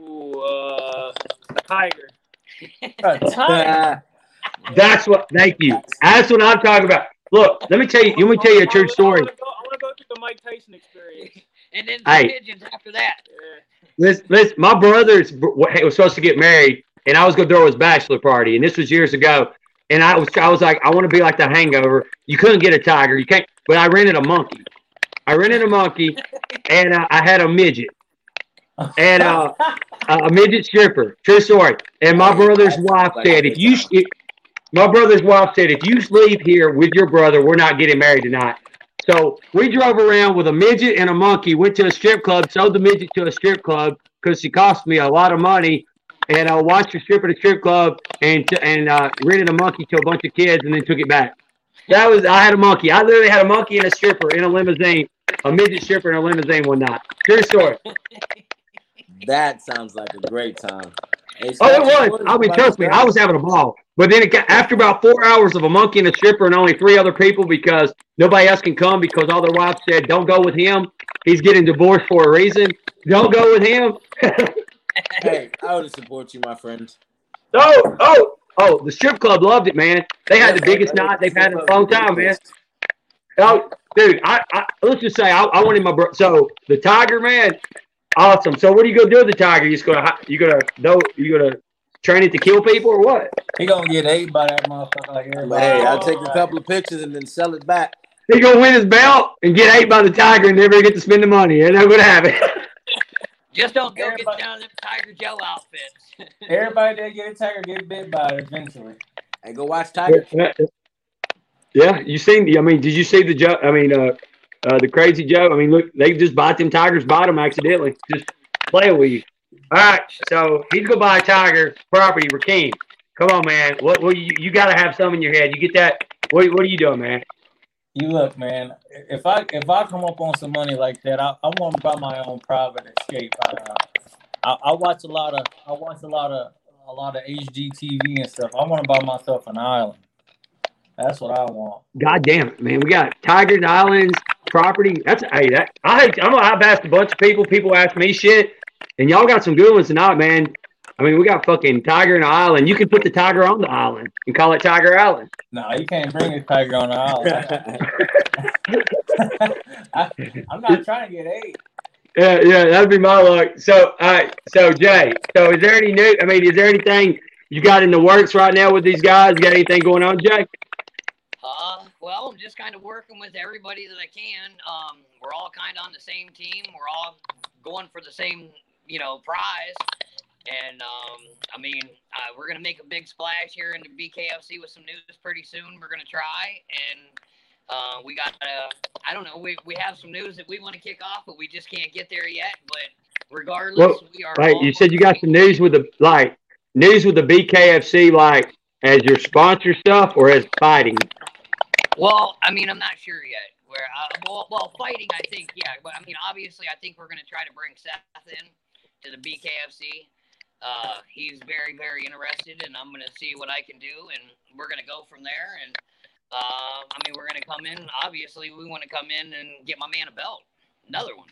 Ooh, uh, tiger. A tiger. That's what. Thank you. That's what I'm talking about. Look, let me tell you. Let me tell you a true story. I want to go through the Mike Tyson experience. And then Hey. some pigeons after that. Listen, listen, my brother's was supposed to get married, and I was gonna throw his bachelor party, and this was years ago. And I was, I was like, I want to be like the Hangover. You couldn't get a tiger, you can't. But I rented a monkey. I rented a monkey, and uh, I had a midget, and uh, a midget stripper. True story. And my brother's wife said, if you, if, my brother's wife said, if you leave here with your brother, we're not getting married tonight. So we drove around with a midget and a monkey, went to a strip club, sold the midget to a strip club because she cost me a lot of money, and I uh, watched her strip at a strip club and and uh, rented a monkey to a bunch of kids and then took it back. That was I had a monkey. I literally had a monkey and a stripper in a limousine, a midget stripper in a limousine one night. True story. that sounds like a great time. Hey, Oh, it was. I mean, trust me, I was having a ball. But then it got, after about four hours of a monkey and a stripper and only three other people because nobody else can come because all their wives said, "Don't go with him. He's getting divorced for a reason. Don't go with him." Hey, I would support you, my friend. oh, oh, oh! The strip club loved it, man. They had the biggest night they've had in a long time, man. Oh, dude, I, I let's just say I, I wanted my bro. So the tiger, man, awesome. So what are you gonna do with the tiger? You just gonna you gonna no you gonna train it to kill people or what? He gonna get ate by that motherfucker like But everybody. hey, I'll else. take a couple of pictures and then sell it back. He gonna win his belt and get ate by the tiger and never get to spend the money. And that's what happened. Just don't go Everybody- get down them Tiger Joe outfits. Everybody that get a tiger get bit by it eventually. Hey, go watch Tiger. yeah, you seen? I mean, did you see the Joe? I mean, uh, uh, the crazy Joe. I mean, look, they just bite them tigers, bite them accidentally, just playing with you. All right, so he's gonna buy a tiger property, Rakeem. Come on, man. What? What? You, you got to have some in your head. You get that? What? What are you doing, man? You look, man. If I if I come up on some money like that, I, I want to buy my own private escape. Uh, I, I watch a lot of I watch a lot of a lot of HGTV and stuff. I want to buy myself an island. That's what I want. God damn it, man. We got Tigers Islands property. That's hey, that I hate. I'm. I've asked a bunch of people. People ask me shit, and y'all got some good ones tonight, man. I mean, we got fucking Tiger in the island. You can put the Tiger on the island and call it Tiger Island. No, you can't bring a tiger on the island. I, am not trying to get eight. Yeah, yeah, that'd be my luck. So, all right. So, Jay, so is there any new? I mean, is there anything you got in the works right now with these guys? You got anything going on, Jay? Uh, well, I'm just kind of working with everybody that I can. Um, we're all kind of on the same team. We're all going for the same, you know, prize. And um, I mean, uh, we're gonna make a big splash here in the BKFC with some news pretty soon. We're gonna try, and uh, we got, uh, I don't know, we, we have some news that we want to kick off, but we just can't get there yet. But regardless, well, we are. Right, you said you got some news with the like news with the BKFC, like as your sponsor stuff or as fighting. Well, I mean, I'm not sure yet. Where, uh, well, well, fighting, I think, yeah. But I mean, obviously, I think we're going to try to bring Seth in to the BKFC. Uh, he's very, very interested, and I'm going to see what I can do, and we're going to go from there. And uh, I mean, we're going to come in. Obviously, we want to come in and get my man a belt, another one.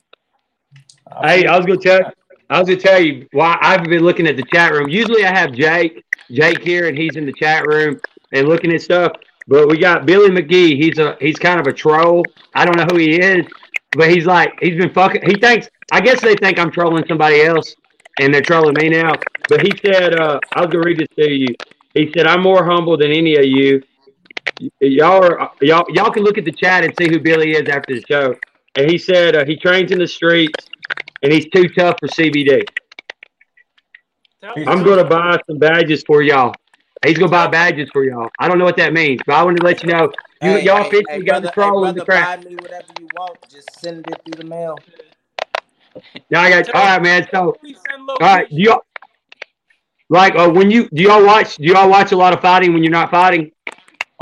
Hey, I was going to tell. I was to tell you why I've been looking at the chat room. Usually, I have Jake, Jake here, and he's in the chat room and looking at stuff. But we got Billy McGee. He's a he's kind of a troll. I don't know who he is, but he's like he's been fucking. He thinks. I guess they think I'm trolling somebody else and they're trolling me now. But he said, uh, I was gonna read this to you. He said, I'm more humble than any of you. Y'all are y'all y'all can look at the chat and see who Billy is after the show. And he said uh, he trains in the streets and he's too tough for CBD. I'm going to buy some badges for y'all. He's going to buy badges for y'all. I don't know what that means, but I wanted to let you know. You, hey, y'all hey, hey, got the troll hey, the crap. Buy me whatever you want. Just send it through the mail. Yeah, I got. All right, man. So, all right, do y'all like uh, when you do y'all watch? Do y'all watch a lot of fighting when you're not fighting?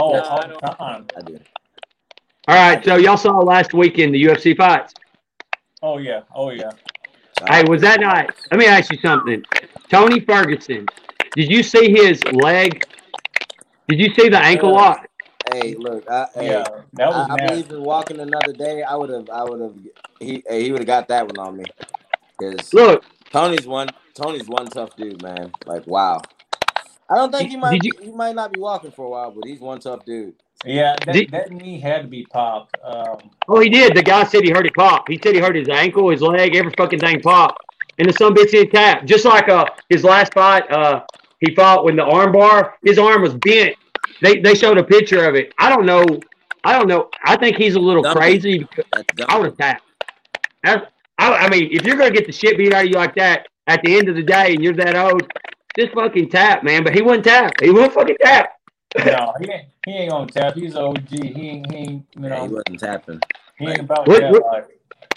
Oh, no, all the time. I do. All right, so y'all saw last weekend the UFC fights. Oh yeah, oh yeah. Hey, was that nice? Let me ask you something. Tony Ferguson, did you see his leg? Did you see the ankle lock? Hey, look, I, yeah, that was. I, I believe in walking another day. I would have, I would have. He, he would have got that one on me. Cause look, Tony's one. Tony's one tough dude, man. Like, wow. I don't think he might. You, he might not be walking for a while, but he's one tough dude. Yeah, that, did, that knee had to be popped. Um, oh, he did. The guy said he heard it pop. He said he heard his ankle, his leg, every fucking thing pop. And the some bitch in tap. Just like uh his last fight, uh he fought when the arm bar, his arm was bent they they showed a picture of it. I don't know. I don't know. I think he's a little crazy. I would have tapped. I, I mean, if you're gonna get the shit beat out of you like that at the end of the day, and you're that old, just fucking tap, man. But he wouldn't tap. He wouldn't fucking tap. no, he ain't. He ain't gonna tap. He's OG. He ain't. He ain't. You know. Yeah, he wasn't tapping. He ain't about what, that what,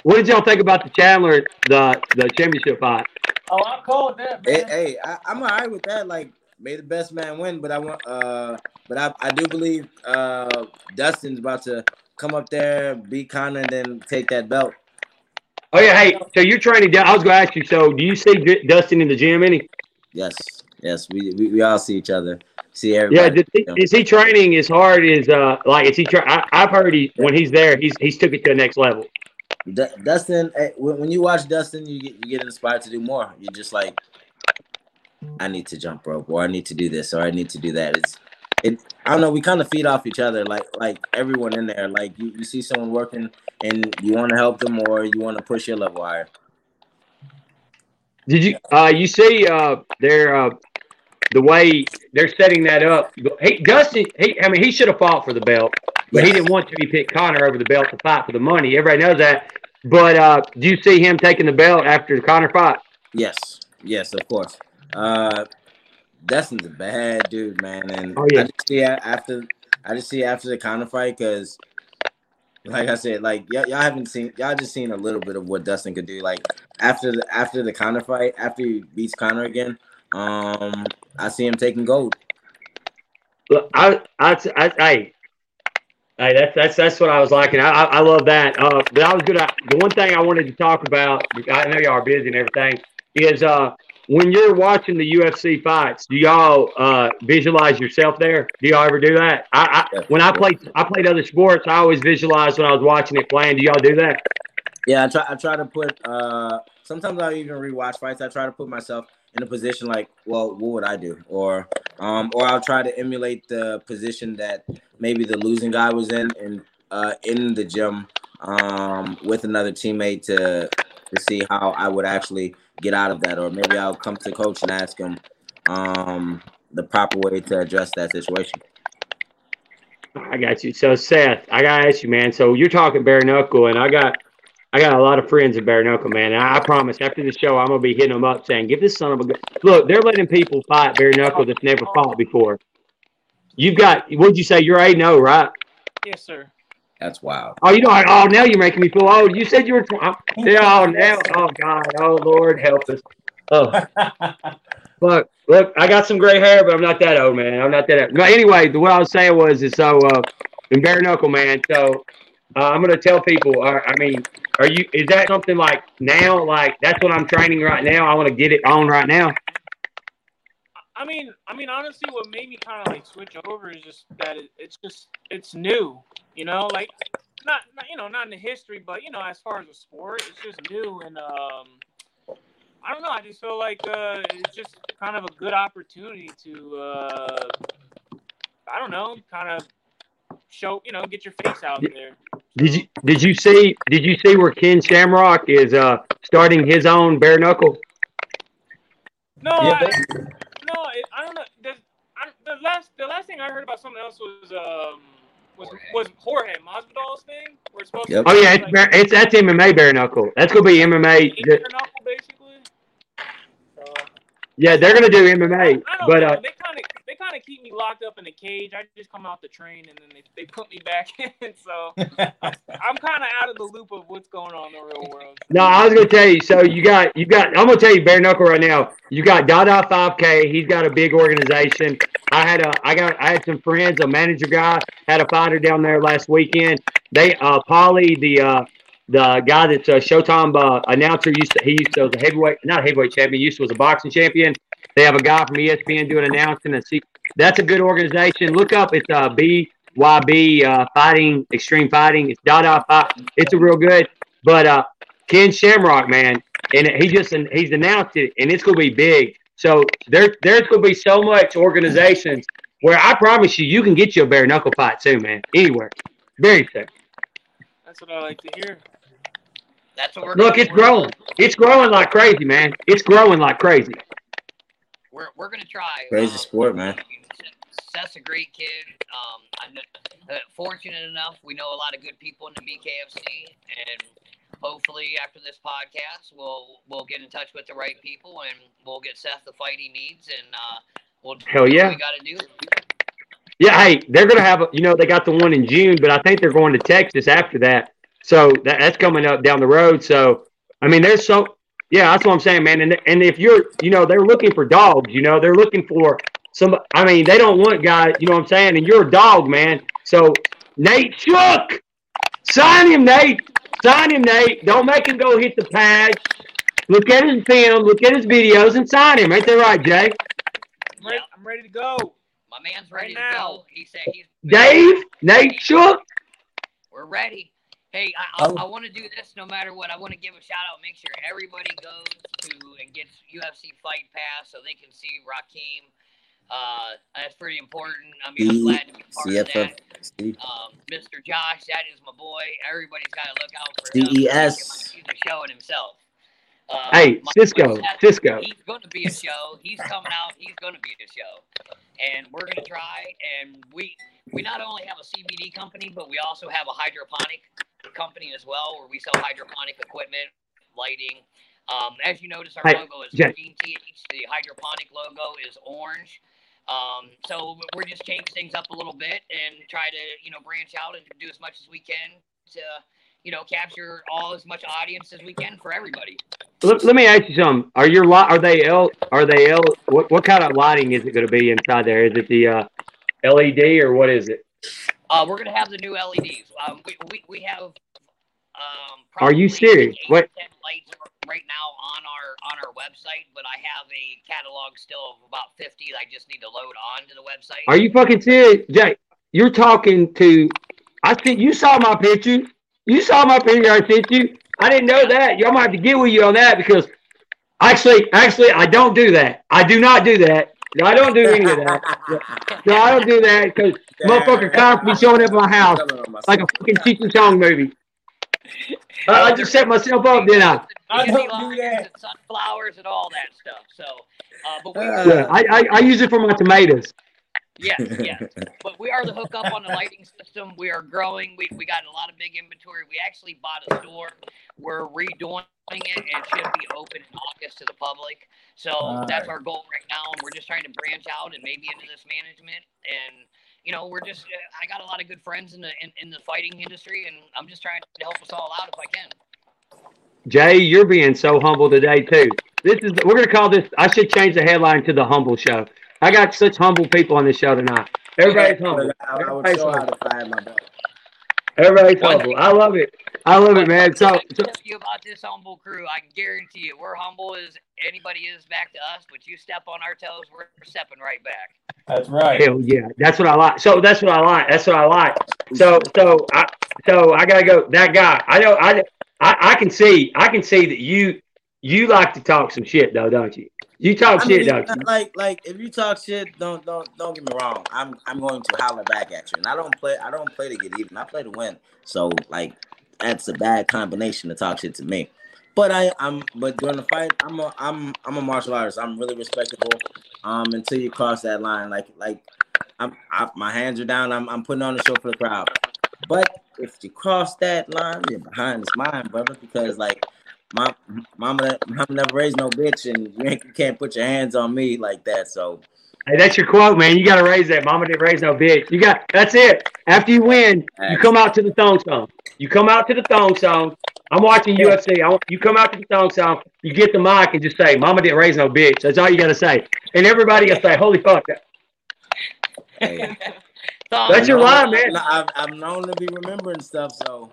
what, did y'all think about the Chandler the the championship fight? Oh, I called that. Man. Hey, hey I, I'm alright with that. Like may the best man win. But I want, uh, but I, I do believe uh, Dustin's about to come up there, beat Conor, and then take that belt. Oh yeah, hey, so you're training. I was going to ask you. So, do you see Dustin in the gym any? Yes, yes, we we, we all see each other. See everybody. Yeah, is he training as hard as uh like is he? Tra- I, have heard he when he's there, he's he's took it to the next level. D- Dustin, eh, when you watch Dustin, you get you get inspired to do more. You're just like, I need to jump rope or I need to do this or I need to do that. It's it I don't know, we kind of feed off each other like like everyone in there. Like you, you see someone working and you want to help them or you want to push your level higher. Did you uh you see uh they're uh the way they're setting that up. He Dustin he I mean he should have fought for the belt, but he didn't want to. He picked Conor over the belt to fight for the money. Everybody knows that. But uh do you see him taking the belt after the Conor fight? Yes. Yes, of course. Uh, Dustin's a bad dude, man, and oh, yeah. I just see after I just see after the Conor fight because, like I said, like y'all, y'all haven't seen y'all just seen a little bit of what Dustin could do. Like after the after the Conor fight, after he beats Conor again, um, I see him taking gold. Look, I, I, I, I Hey, that's that's that's what I was liking. I I, I love that. Uh, but I was gonna the one thing I wanted to talk about. I know y'all are busy and everything. Is uh when you're watching the UFC fights, do y'all uh, visualize yourself there? Do y'all ever do that? I, I when I played I played other sports, I always visualized when I was watching it playing. Do y'all do that? Yeah, I try I try to put uh, sometimes I even rewatch fights. I try to put myself in a position like, well, what would I do? Or um, or I'll try to emulate the position that maybe the losing guy was in in uh, in the gym um, with another teammate to to see how I would actually get out of that. Or maybe I'll come to coach and ask him um, the proper way to address that situation. I got you. So Seth, I gotta ask you, man. So you're talking bare knuckle, and I got I got a lot of friends in bare knuckle, man. And I, I promise after the show, I'm gonna be hitting them up saying, "Give this son of a good look." They're letting people fight bare knuckle that's never fought before. You've got what'd you say? You're eight zero, right? Yes, sir. That's wild. Oh, you know, oh, now you're making me feel old. You said you were. Tw- yeah, oh, now, oh God, oh Lord, help us. Oh, look, look, I got some gray hair, but I'm not that old, man. I'm not that. Old. But anyway, the what I was saying was, is so uh, in bare knuckle, man. So uh, I'm gonna tell people. Uh, I mean, are you? Is that something like now? Like that's what I'm training right now. I want to get it on right now. I mean, I mean, honestly, what made me kind of like switch over is just that it, it's just it's new, you know, like not, not you know not in the history, but you know as far as the sport, it's just new and um, I don't know. I just feel like uh, it's just kind of a good opportunity to uh, I don't know, kind of show you know get your face out there. Did you did you see did you see where Ken Shamrock is uh starting his own bare knuckle? No, Yeah, I, no, it, I don't know. The, I, the last the last thing I heard about something else was um was was Jorge Masvidal's thing. We're supposed Yep. to Oh yeah, it's, bare- it's that's MMA bare knuckle. That's gonna be MMA. Easter knuckle basically. So, Yeah, they're gonna do MMA, I don't but know. uh, they kind of they kind of keep me locked up in a cage. I just come out the train and then they, they put me back in. So I'm kind of out of the loop of what's going on in the real world. no, I was gonna tell you. So you got you got. I'm gonna tell you bare knuckle right now. You got Dada 5K. He's got a big organization. I had a I got I had some friends. A manager guy had a fighter down there last weekend. They uh Paulie the uh the guy that's a Showtime uh, announcer used to he used to was a heavyweight not a heavyweight champion used to was a boxing champion. They have a guy from ESPN doing announcing and see that's a good organization. Look up it's uh BYB uh, fighting extreme fighting. It's Dada fight. It's a real good. But uh Ken Shamrock man and he just he's announced it and it's gonna be big. So there there's gonna be so much organizations where I promise you you can get you a bare knuckle fight too, man. Anywhere. Very soon. That's what I like to hear. That's what we're Look, it's we're- growing. It's growing like crazy, man. It's growing like crazy. We're, we're gonna try. Crazy Um, sport, man. Seth's a great kid. Um, I'm uh, fortunate enough we know a lot of good people in the BKFC, and hopefully after this podcast, we'll we'll get in touch with the right people and we'll get Seth the fight he needs, and uh, we'll Hell do yeah. what we got to do. Yeah, hey, they're gonna have a, you know they got the one in June, but I think they're going to Texas after that. So that, that's coming up down the road. So I mean, there's so yeah, that's what I'm saying, man. And and if you're you know they're looking for dogs, you know they're looking for some. I mean, they don't want guys, you know what I'm saying. And you're a dog, man. So Nate Shook, sign him, Nate. Sign him, Nate. Don't make him go hit the pad. Look at his film, look at his videos, and sign him. Ain't that right, Jay? I'm ready, I'm ready to go. My man's ready Right to now. go. He said he's Dave, Nate Shook. We're ready. Hey, I, I, Oh. I want to do this no matter what. I want to give a shout out. Make sure everybody goes to and gets UFC Fight Pass so they can see Rakim. Uh, that's pretty important. I mean, I'm glad to be part of that. Um, Mr. Josh, that is my boy. Everybody's got to look out for him. CES. He's a show in himself. Uh, Hey, Sisqo, Seth, Sisqo. He's going to be a show. He's coming out. He's going to be a show, and we're going to try. And we we not only have a CBD company, but we also have a hydroponic company as well, where we sell hydroponic equipment, lighting. Um, as you notice, our Hey, logo is green TH. The hydroponic logo is orange. Um, so we're just change things up a little bit and try to you know branch out and do as much as we can to you know capture all as much audience as we can for everybody. Let, let me ask you something. Are your li- are they L are they L what, what kind of lighting is it going to be inside there? Is it the uh, LED or what is it? Uh, we're gonna have the new LEDs. Um, we, we, we have. Um, Are you serious? What- to 10 lights right now on our on our website, but I have a catalog still of about fifty. That I just need to load onto the website. Are you fucking serious, Jay? You're talking to. I think you saw my picture. You saw my picture. I sent you. I didn't know that. Y'all might have to get with you on that because actually, actually, I don't do that. I do not do that. No, I don't do any of that. No, I don't do that because motherfucker cops be showing up at my house like a fucking Cheech and Chong movie. I, I just set myself up, didn't I? I don't do that. and sunflowers and all that stuff. So, uh, but we Uh, Yeah, I, I, I use it for my tomatoes. Yes, yes. But we are the hookup on the lighting system. We are growing. We, we got a lot of big inventory. We actually bought a store. We're redoing it and should be open in August to the public. So All that's right. our goal right now. And we're just trying to branch out and maybe into this management. And, you know, we're just, uh, I got a lot of good friends in the, in, in the fighting industry and I'm just trying to help us all out if I can. Jay, you're being so humble today too. This is we're gonna call this. I should change the headline to the humble show. I got such humble people on this show tonight. Everybody's humble. I, I Everybody's humble. I had my belt. Everybody's humble. I love it. I love it, man. So, so tell you about this humble crew, I can guarantee you, we're humble as anybody is back to us. But you step on our toes, we're stepping right back. That's right. hell yeah, that's what I like. So that's what I like. That's what I like. So so I so I gotta go. That guy. I know. I I, I can see. I can see that you you like to talk some shit though, don't you? You talk I shit, mean, don't you? like, like if you talk shit, don't don't don't get me wrong. I'm I'm going to holler back at you, and I don't play. I don't play to get even. I play to win. So like, that's a bad combination to talk shit to me. But I I'm but during the fight, I'm a I'm I'm a martial artist. I'm really respectable. Um, until you cross that line, like like I'm I, my hands are down. I'm I'm putting on the show for the crowd. But if you cross that line, you're behind this mine, brother. Because like my mama, mama never raised no bitch, and you, ain't, you can't put your hands on me like that. So Hey, that's your quote, man. You got to raise that. Mama didn't raise no bitch. You got that's it. After you win, you come out to the thong song. You come out to the thong song. I'm watching UFC. I want, you come out to the thong song. You get the mic and just say, "Mama didn't raise no bitch." That's all you got to say, and everybody will say, "Holy fuck!" hey, That's your I'm line, known- man. I've, I'm known to be remembering stuff. So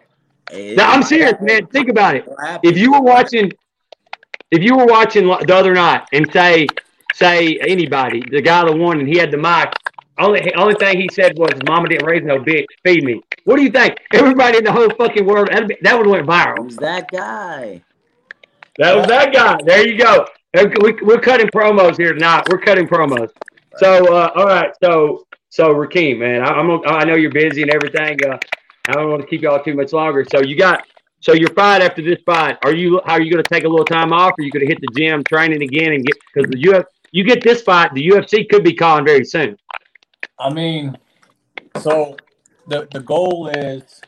hey, Now, I'm serious, man. Think about it. If you were watching, if you were watching the other night and say, say anybody, the guy that won and he had the mic, only only thing he said was, "Mama didn't raise no bitch, feed me." What do you think? Everybody in the whole fucking world that would have went viral. Who's that guy? That was that guy. There you go. We, we're cutting promos here tonight. We're cutting promos. So, uh, all right. So, so Rakeem, man, I, I'm. I know you're busy and everything. Uh, I don't want to keep y'all too much longer. So you got. So your fight after this fight, are you? How are you going to take a little time off? Or are you going to hit the gym, training again, and get because the UFC? You get this fight, the UFC could be calling very soon. I mean, so the the goal is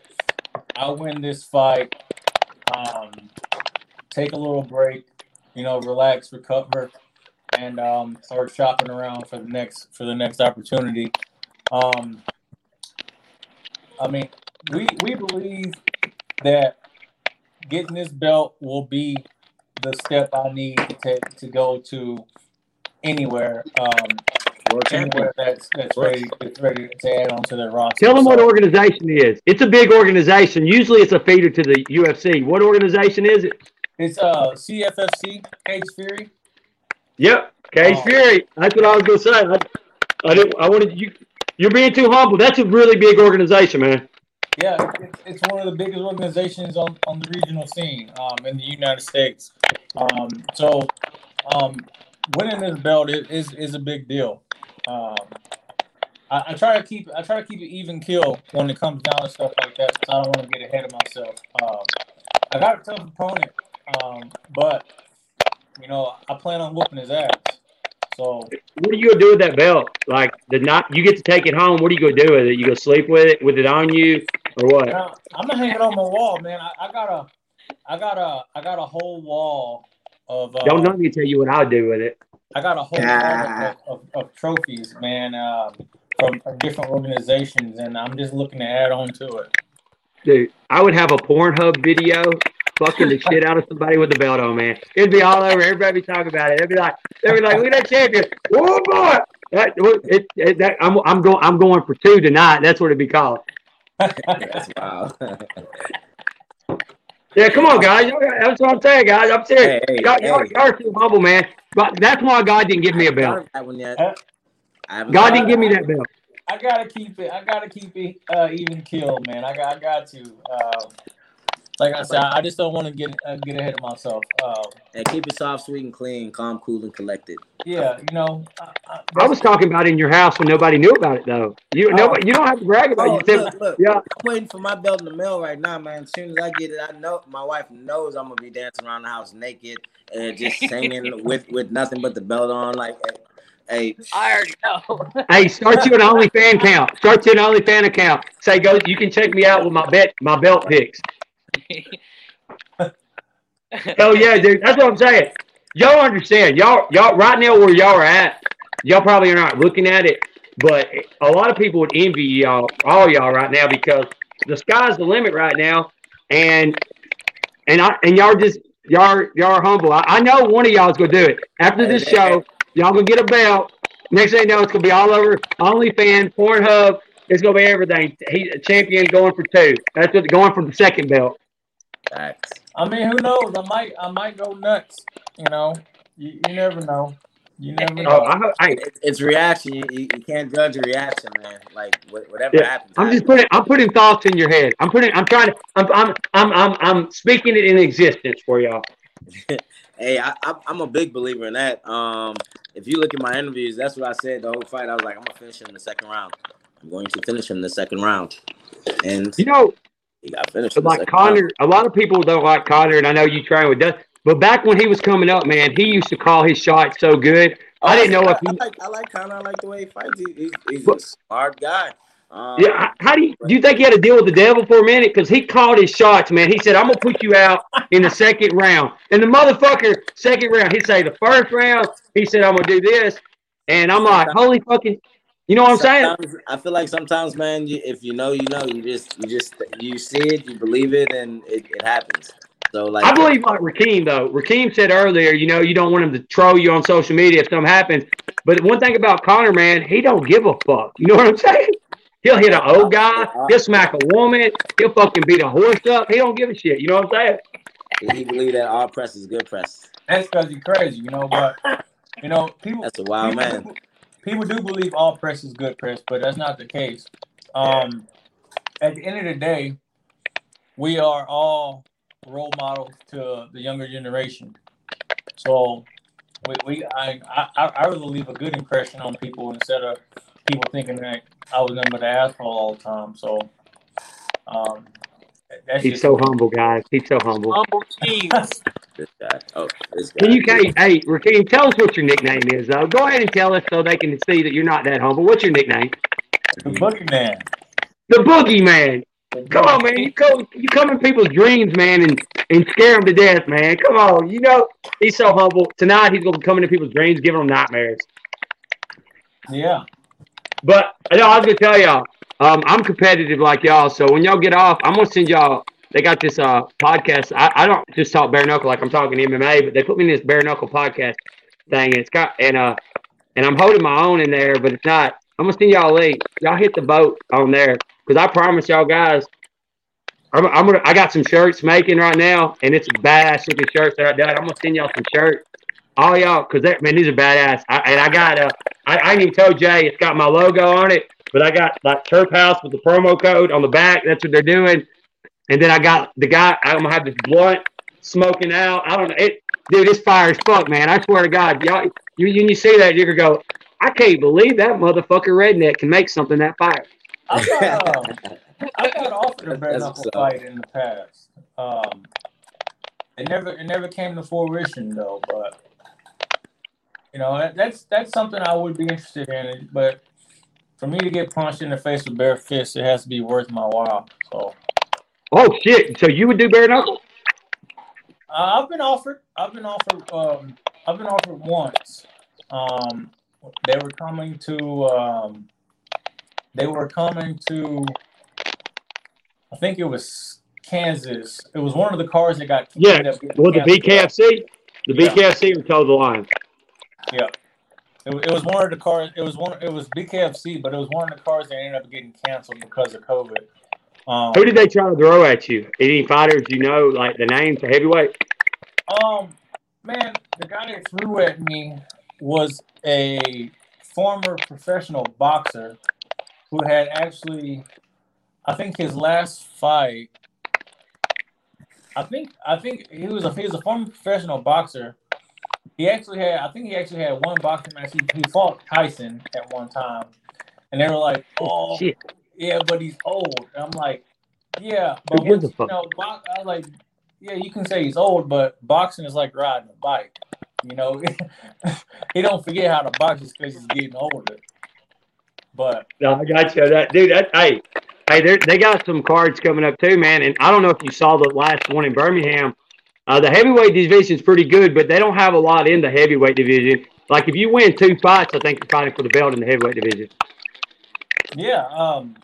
I win this fight, um, take a little break, you know, relax, recover, and um, start shopping around for the next for the next opportunity. Um, I mean, we we believe that getting this belt will be the step I need to take to go to anywhere. Um, anywhere that's that's ready that's ready to add on to their roster. Tell them what organization it is. It's a big organization. Usually, it's a feeder to the UFC. What organization is it? It's uh CFFC Cage Fury. Yep, Cage Oh. Fury. That's what I was gonna say. I, I didn't. I wanted you. You're being too humble. That's a really big organization, man. Yeah, it's, one of the biggest organizations on, on the regional scene um, in the United States. Um, so um, winning this belt is, is, a big deal. Um, I, I try to keep I try to keep it even kill when it comes down to stuff like that I don't want to get ahead of myself. Um, I got a tough opponent, um, but you know I plan on whooping his ass. So What are you gonna do with that belt? Like the not you get to take it home. What are you gonna do with it? You gonna sleep with it with it on you or what? Now, I'm gonna hang it on my wall, man. I, I got a, I got a, I got a whole wall of. Uh, Don't let me tell you what I'll do with it. I got a whole Ah. wall of, of, of trophies, man, um, from, from different organizations, and I'm just looking to add on to it. Dude, I would have a Pornhub video fucking the shit out of somebody with the belt on, man. It'd be all over. Everybody be talking about it. They'd be like, they'd be like, look at that champion. Oh boy. That, it, it, that, I'm, I'm going. I'm going for two tonight. That's what it'd be called. That's wild. Yeah, come on, guys. That's what I'm saying, guys. I'm serious. Hey, hey, y'all, y'all, hey. y'all are too humble, man. But that's why God didn't give me a I haven't belt. that one yet. Huh? I haven't God didn't give me that. that belt. I gotta keep it. I gotta keep it uh, even kill, man. I got, I got to. Um, like I said, I just don't want to get uh, get ahead of myself. Um, And keep it soft, sweet, and clean, calm, cool, and collected. yeah, you know, I, I, I was talking about it in your house when nobody knew about it though. You Oh. nobody, you don't have to brag about Oh, it. Look, look. yeah. I'm waiting for my belt in the mail right now, man. As soon as I get it, I know my wife knows I'm gonna be dancing around the house naked and just singing with with nothing but the belt on. Like, hey, I already know. Hey, start you an OnlyFan account. Start you an OnlyFan account. Say go. You can check me out with my bet my belt pics. Hell oh, yeah, dude. That's what I'm saying. Y'all understand? Y'all y'all right now where y'all are at. Y'all probably are not looking at it, but a lot of people would envy y'all, all y'all right now because the sky's the limit right now, and and I and y'all just y'all y'all are humble. I, I know one of y'all is gonna do it after this show. Y'all gonna get a belt. Next thing you know, it's gonna be all over OnlyFans, Pornhub. It's gonna be everything. He a champion going for two. That's what going for the second belt. Facts. I mean, who knows? I might, I might go nuts. You know, you, you never know. You never know. Oh, I, hope- hey, It's, it's reaction. You, you, you can't judge a reaction, man. Like whatever Yeah, happens. I'm just putting I'm putting thoughts in your head. I'm putting I'm trying to I'm I'm I'm I'm, I'm speaking it in existence for y'all. Hey, I, I, I'm a big believer in that. Um, if you look at my interviews, that's what I said the whole fight. I was like, I'm gonna finish him in the second round. I'm going to finish him in the second round, and You know, he got finished. in like round. A lot of people don't like Conor, and I know you train with Dustin. But back when he was coming up, man, he used to call his shots so good. I didn't know I, if he. I like I like Conor. I like the way he fights. He, he's, he's a smart guy. Um, Yeah, how do you do you think he had to deal with the devil for a minute? Because he called his shots, man. He said, "I'm gonna put you out in the second round," and the motherfucker second round, he'd say the first round, he said, "I'm gonna do this," and I'm like, "Holy fucking," you know what I'm saying? I feel like sometimes, man, you, if you know, you know. You just, you just, you see it, you believe it, and it, it happens. So like, I believe like Rakeem though. Rakeem said earlier, you know, you don't want him to troll you on social media if something happens. But one thing about Conor, man, he don't give a fuck. You know what I'm saying? He'll hit an old guy. He'll smack a woman. He'll fucking beat a horse up. He don't give a shit. You know what I'm saying? he believe that all press is good press. That's because you're crazy, you know. But you know, people That's a wild people, man. People do believe all press is good press, but that's not the case. Um, at the end of the day, we are all role models to the younger generation. So we, we I, I I rather leave a good impression on people instead of people thinking that I was but an asshole all the time. So um, that's He's just so humble, guys. He's so humble. Humble cheese. This guy. Oh, this guy. Can you, hey, hey, Rakeem, tell us what your nickname is, though. Go ahead and tell us so they can see that you're not that humble. What's your nickname? the boogeyman. The Boogeyman. Come on, man. You come, you come in people's dreams, man, and, and scare them to death, man. Come on. You know, he's so humble. Tonight, he's going to be coming into people's dreams, giving them nightmares. Yeah. But no, I was going to tell y'all, um, I'm competitive like y'all. So when y'all get off, I'm to send y'all. They got this uh, podcast. I, I don't just talk bare knuckle like I'm talking MMA, but they put me in this bare knuckle podcast thing, and it's got and uh and I'm holding my own in there, but it's not. I'm gonna send y'all a link. Y'all hit the boat on there because I promise y'all guys, I'm, I'm gonna. I got some shirts making right now, and it's badass looking shirts that I done. I'm gonna send y'all some shirts. All y'all, cause that man, these are badass. I, and I got uh, I, I even told Jay it's got my logo on it, but I got like Turf House with the promo code on the back. That's what they're doing. And then I got the guy. I'm gonna have this blunt smoking out. I don't know. It, dude, it's fire as fuck, man. I swear to God, y'all. You, when you see that, you're gonna go. I can't believe that motherfucker redneck can make something that fire. I got, um, I got offered a bare knuckle what's fight in the past. Um, it never it never came to fruition though, but you know that, that's that's something I would be interested in. But for me to get punched in the face with bare fists, it has to be worth my while. So Oh shit! So you would do bare knuckle? uh, I've been offered. I've been offered. Um, I've been offered once. Um, they were coming to. Um, they were coming to. I think it was Kansas. It was one of the cars that got. Yeah. ended up getting Well, the. BKFC, the Yeah. BKFC would toe the line. Yeah. It, it was one of the cars. It was one. It was BKFC, but it was one of the cars that ended up getting canceled because of COVID. Um, Who did they try to throw at you? Any fighters you know, like the names, the heavyweight? Um, man, the guy that threw at me was a former professional boxer who had actually, I think his last fight, I think I think he was a he was a former professional boxer. He actually had I think he actually had one boxing match. He, he fought Tyson at one time, and they were like, "Oh, oh Shit. yeah, but he's old." And I'm like, "Yeah, but you know, bo- I was like, yeah, you can say he's old, but boxing is like riding a bike. You know, he don't forget how to box just because he's getting older. But No, I got you. That dude. That hey, hey, they got some cards coming up too, man. And I don't know if you saw the last one in Birmingham. Uh, the heavyweight division is pretty good, but they don't have a lot in the heavyweight division. Like if you win two fights, I think you're fighting for the belt in the heavyweight division. yeah, um,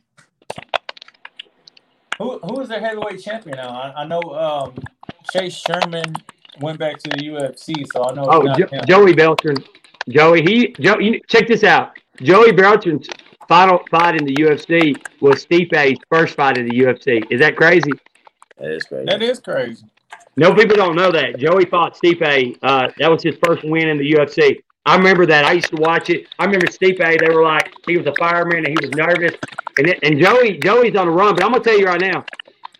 who who is their heavyweight champion now? I, I know um, Chase Sherman went back to the UFC, so I know. It's Oh, not jo- him. Joey Beltran. Joey, he Joe. You, check this out. Joey Beltran's final fight in the UFC was Stipe's first fight in the UFC. Is that crazy? That is crazy. That is crazy. No, people don't know that. Joey fought Stipe. Uh, that was his first win in the UFC. I remember that. I used to watch it. I remember Stipe. They were like, he was a fireman and he was nervous. And it, and Joey, Joey's on the run. But I'm gonna tell you right now,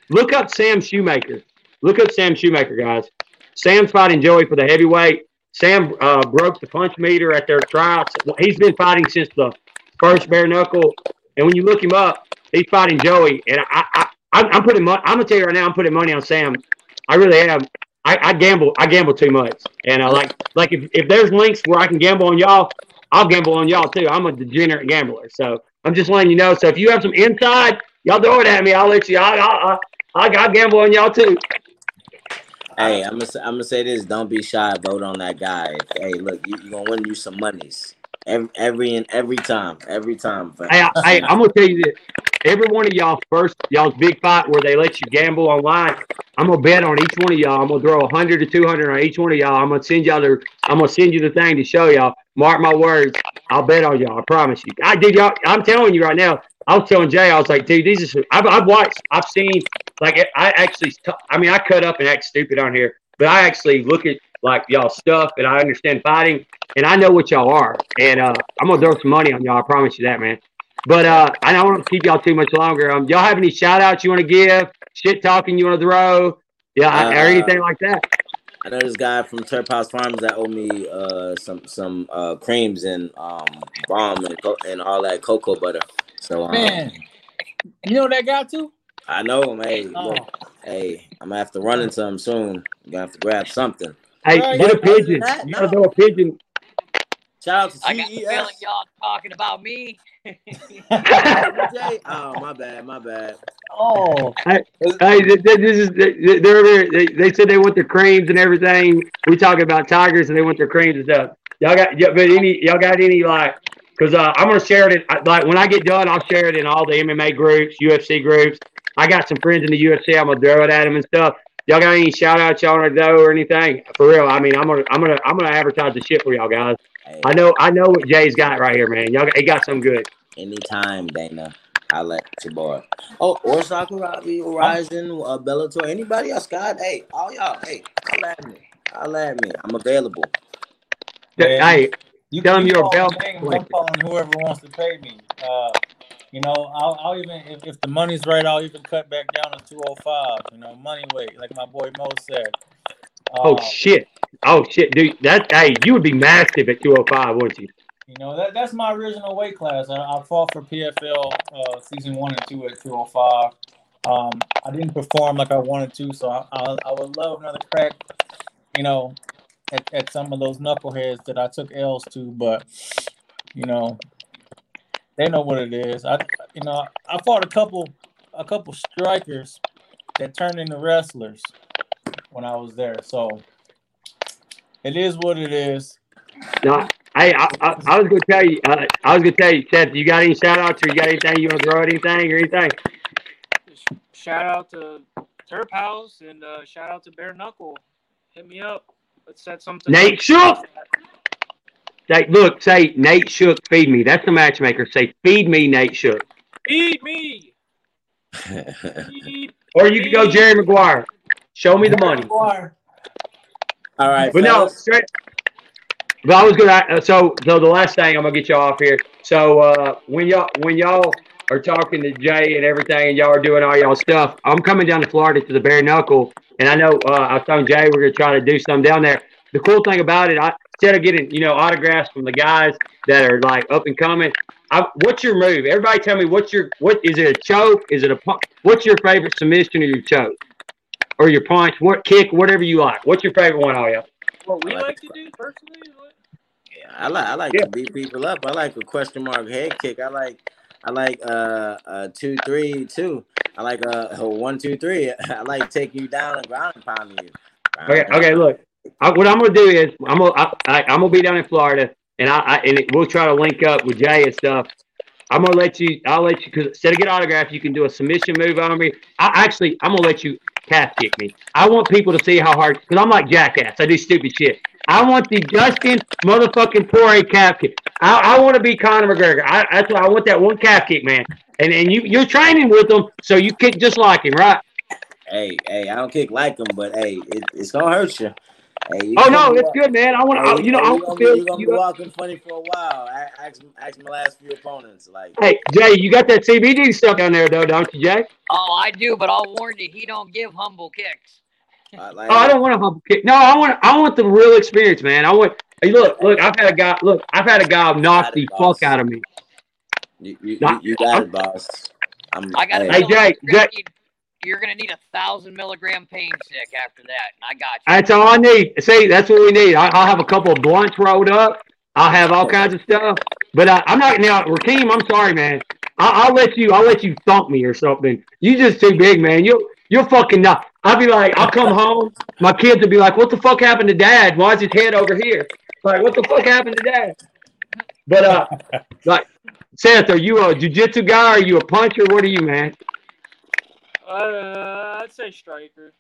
look up Sam Shoemaker. Look up Sam Shoemaker, guys. Sam's fighting Joey for the heavyweight. Sam uh, broke the punch meter at their tryouts. He's been fighting since the first bare knuckle. And when you look him up, he's fighting Joey. And I, I, I I'm putting. I'm gonna tell you right now. I'm putting money on Sam. I really am. I, I gamble. I gamble too much, and uh, like like if, if there's links where I can gamble on y'all, I'll gamble on y'all too. I'm a degenerate gambler, so I'm just letting you know. So if you have some inside, y'all throw it at me. I'll let you. I I I, I, I gamble on y'all too. Hey, I'm gonna I'm gonna say this. Don't be shy. Vote on that guy. Hey, look, you, you're gonna win you some monies every every and every time, every time. I, hey, I'm gonna tell you this. Every one of y'all first y'all's big fight where they let you gamble online. I'm gonna bet on each one of y'all. I'm gonna throw a hundred to two hundred on each one of y'all. I'm gonna send y'all the. I'm gonna send you the thing to show y'all. Mark my words. I'll bet on y'all. I promise you. I did y'all. I'm telling you right now. I was telling Jay. I was like, dude, these are. I've, I've watched. I've seen. Like I actually. I mean, I cut up and act stupid on here, but I actually look at like y'all stuff and I understand fighting and I know what y'all are. And uh, I'm gonna throw some money on y'all. I promise you that, man. But uh, I don't want to keep y'all too much longer. Um, y'all have any shout outs you want to give? Shit talking you want to throw? Yeah, or Uh, anything like that? I know this guy from Turf House Farms that owe me uh some some uh creams and um balm and co- and all that cocoa butter. So um, Man, you know that guy too? I know him. Hey, Oh, look, hey, I'm gonna have to run into him soon. I'm gonna have to grab something. Hey, Right. get a pigeon. That- You gotta no. throw a pigeon. Shout out to I got the feeling y'all talking about me. Oh, my bad, my bad. oh, Hey, th- th- this is they- they're, they're, they they said they want their creams and everything. We talking about tigers and they want their creams and stuff. Y'all got, yeah, but any y'all got any like? Because uh, I'm gonna share it. I- Like when I get done, I'll share it in all the MMA groups, UFC groups. I got some friends in the UFC. I'm gonna throw it at them and stuff. Y'all got any shout outs y'all wanna do or anything? For real, I mean, I'm gonna I'm gonna I'm gonna advertise the shit for y'all guys. Hey, I know I know what Jay's got right here, man. Y'all, he got some good. anytime, Dana. I let your boy. Oh, or Sakuragi, Horizon, uh, Bellator, anybody else, Scott? Hey, all y'all, hey, holla at me. Holla at me. I'm available. Man. Hey, you Tell him you you're a call bell. I'm calling whoever wants to pay me. Uh, you know, I'll, I'll even if, if the money's right, I'll even cut back down to 205. You know, money weight, like my boy Mo said. oh Uh, shit, oh shit, dude. That hey, you would be massive at 205, wouldn't you? You know, that that's my original weight class. I, I fought for PFL uh, season one and two at 205. Um, I didn't perform like I wanted to, so I, I, I would love another crack, you know, at, at some of those knuckleheads that I took L's to. But, you know, they know what it is. I, you know, I fought a couple, a couple strikers that turned into wrestlers when I was there. So it is what it is. No, hey, I, I, I was gonna tell you. Uh, I was gonna tell you, Seth. You got any shout outs or you got anything you want to throw at anything or anything? Shout out to Turf House and uh, shout out to Bare Knuckle. Hit me up. Let's set something. Nate up. Shook. Say, look, say Nate Shook, feed me. That's the matchmaker. Say, feed me, Nate Shook. Feed me. Feed. Or you can go Jerry Maguire. Show me the money. all right, But no, straight. But I was gonna. uh, So, so the last thing I'm gonna get y'all off here. So uh, when y'all when y'all are talking to Jay and everything, and y'all are doing all y'all stuff, I'm coming down to Florida to the Bare Knuckle And I know uh, I was telling Jay we're gonna try to do some down there. The cool thing about it, I, instead of getting you know autographs from the guys that are like up and coming, I, what's your move? Everybody, tell me what's your what is it a choke? Is it a pump? What's your favorite submission or your choke or your punch? What kick? Whatever you like. What's your favorite one, all you? What we like like to to do personally? what- Yeah, I like I like Yeah. to beat people up. I like a question mark head kick. I like I like uh uh two three two. I like uh a one two three. I like taking you down and ground and pounding you. Ground Okay, and pound. okay. Look, I, what I'm gonna do is I'm gonna I'm gonna be down in Florida, and I, I and it, we'll try to link up with Jay and stuff. I'm gonna let you. I'll let you because instead of get autograph, you can do a submission move on me. I actually, I'm gonna let you calf kick me. I want people to see how hard because I'm like jackass. I do stupid shit. I want the Dustin motherfucking Poirier calf kick. I, I want to be Conor McGregor. I, that's why I want that one calf kick, man. And and you you're training with him, so you kick just like him, right? Hey, hey, I don't kick like him, but hey, it, it's gonna hurt you. Hey, Oh no, it's good, man. I want hey, to, you know, hey, I you want gonna to feel you gonna you be know, walking funny for a while. A- Ask, ask my last few opponents. Like, Hey, Jay, you got that CBD stuff down there, though, don't you, Jay? Oh, I do, but I'll warn you, he don't give humble kicks. uh, like Oh, I don't want a humble kick. No, I want, I want the real experience, man. I want. Hey, look, look, I've had a guy. Look, I've had a guy knock the fuck out of me. you, you, you, Not- you got it, boss. I'm, I got hey, Hey, Jay, you're, Jay. You're gonna need a thousand milligram pain stick after that, I got you. That's all I need. See, that's what we need. I, I'll have a couple of blunts rolled up. I'll have all kinds of stuff. But uh, I'm not now, Raheem. I'm sorry, man. I, I'll let you. I'll let you thump me or something. You just too big, man. You you're fucking not. I'll be like, I'll come home. My kids will be like, "What the fuck happened to Dad? Why is his head over here?" Like, what the fuck happened to Dad? But uh, like, Seth, are you a jujitsu guy? Are you a puncher? What are you, man? Uh, I'd say striker.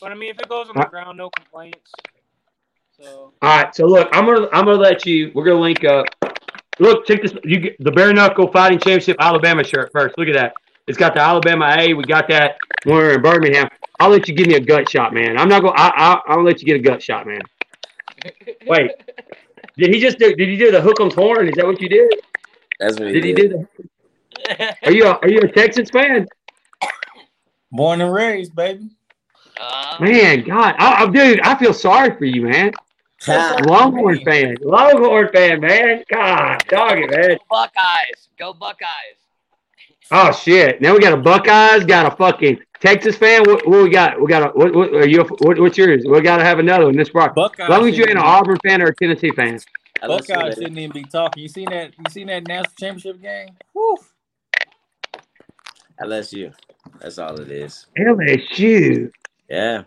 But I mean, if it goes on the ground, no complaints. So All right, so look, I'm gonna I'm gonna let you. We're gonna link up. Look, check this. You get the bare knuckle fighting championship Alabama shirt first. Look at that. It's got the Alabama A. We got that when we we're in Birmingham. I'll let you give me a gut shot, man. I'm not gonna. I, I I'll let you get a gut shot, man. Wait, did he just do? Did he do the hook on torn? Is that what you did? that's what he Did Did he do the? Are you a, are you a Texans fan? Born and raised, baby. Uh, Man, God, I, I, dude, I feel sorry for you, man. Longhorn fan, Longhorn fan, man. God, dog it, man. Buckeyes, go Buckeyes. Oh shit! Now we got a Buckeyes, got a fucking Texas fan. What, what we got? We got a what? What are you? What, what's yours? We got to have another one. This part. Buckeyes. As long as you ain't an Auburn fan or a Tennessee fan. Unless you Buckeyes let it- shouldn't even be talking. You seen that? You seen that national championship game? Woo. LSU. That's all it is. LSU. Yeah.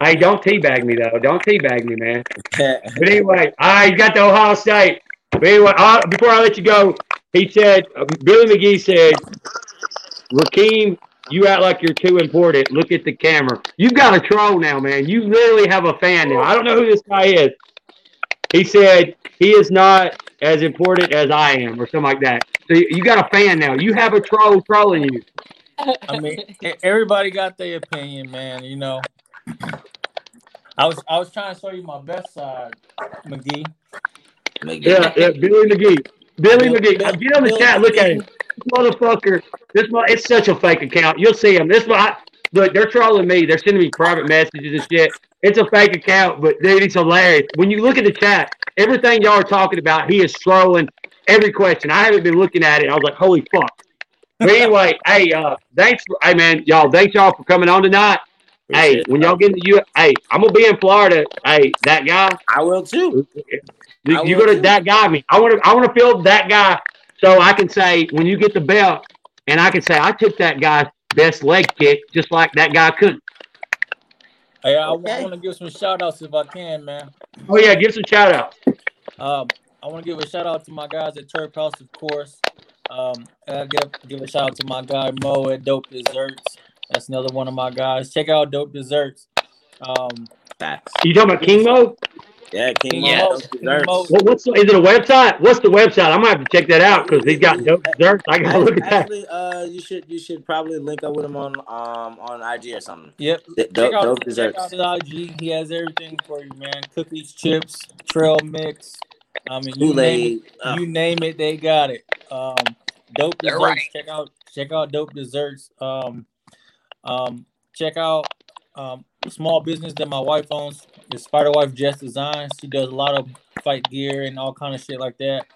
Hey, don't teabag me though. Don't teabag me, man. But anyway, I got the Ohio State. But anyway, uh, before I let you go, he said, uh, Billy McGee said, Rakeem, you act like you're too important. Look at the camera. You've got a troll now, man. You literally have a fan now. I don't know who this guy is. He said he is not as important as I am, or something like that. So you, you got a fan now. You have a troll trolling you. I mean, everybody got their opinion, man. You know, I was I was trying to show you my best side, McGee. Yeah, yeah, Billy McGee. Billy Bill- McGee. Bill- Get on the Bill chat. Look at him. This motherfucker. This mo- it's such a fake account. You'll see him. This one, look, they're trolling me. They're sending me private messages and shit. It's a fake account, but dude, it's hilarious. When you look at the chat, everything y'all are talking about, he is trolling every question. I haven't been looking at it. I was like, holy fuck. But anyway, hey, uh, thanks, for, hey man, y'all, thanks y'all for coming on tonight. Hey, Appreciate when y'all get to you, hey, I'm gonna be in Florida. Hey, that guy, I will too. you, I you will go to too. that guy me. I want to I want to feel that guy so I can say when you get the belt and I can say I took that guy's best leg kick just like that guy couldn't. Hey, I, Okay. want to give some shout outs if I can, man. Oh yeah, give some shout outs. Um, I want to give a shout out to my guys at Turf House, of course. Um, and I give give a shout out to my guy Mo at Dope Desserts. That's another one of my guys. Check out Dope Desserts. Um, Facts. You talking about King Mo? Yeah, King Yes. Mo. Mo, Dope desserts. Mo- what's the, is it a website? What's the website? I'm gonna have to check that out because he's got dope desserts. I gotta look at that. Actually, uh, you should you should probably link up with him on um on IG or something. Yep. D- Check Dope, out, dope check desserts. out his IG. He has everything for you, man. Cookies, chips, trail mix. I mean, you name Aid. it, you name it, they got it. Um, dope desserts. right. Check out check out dope desserts. Um, um, check out um small business that my wife owns. It's Fighter Wife Jess Designs. She does a lot of fight gear and all kind of shit like that.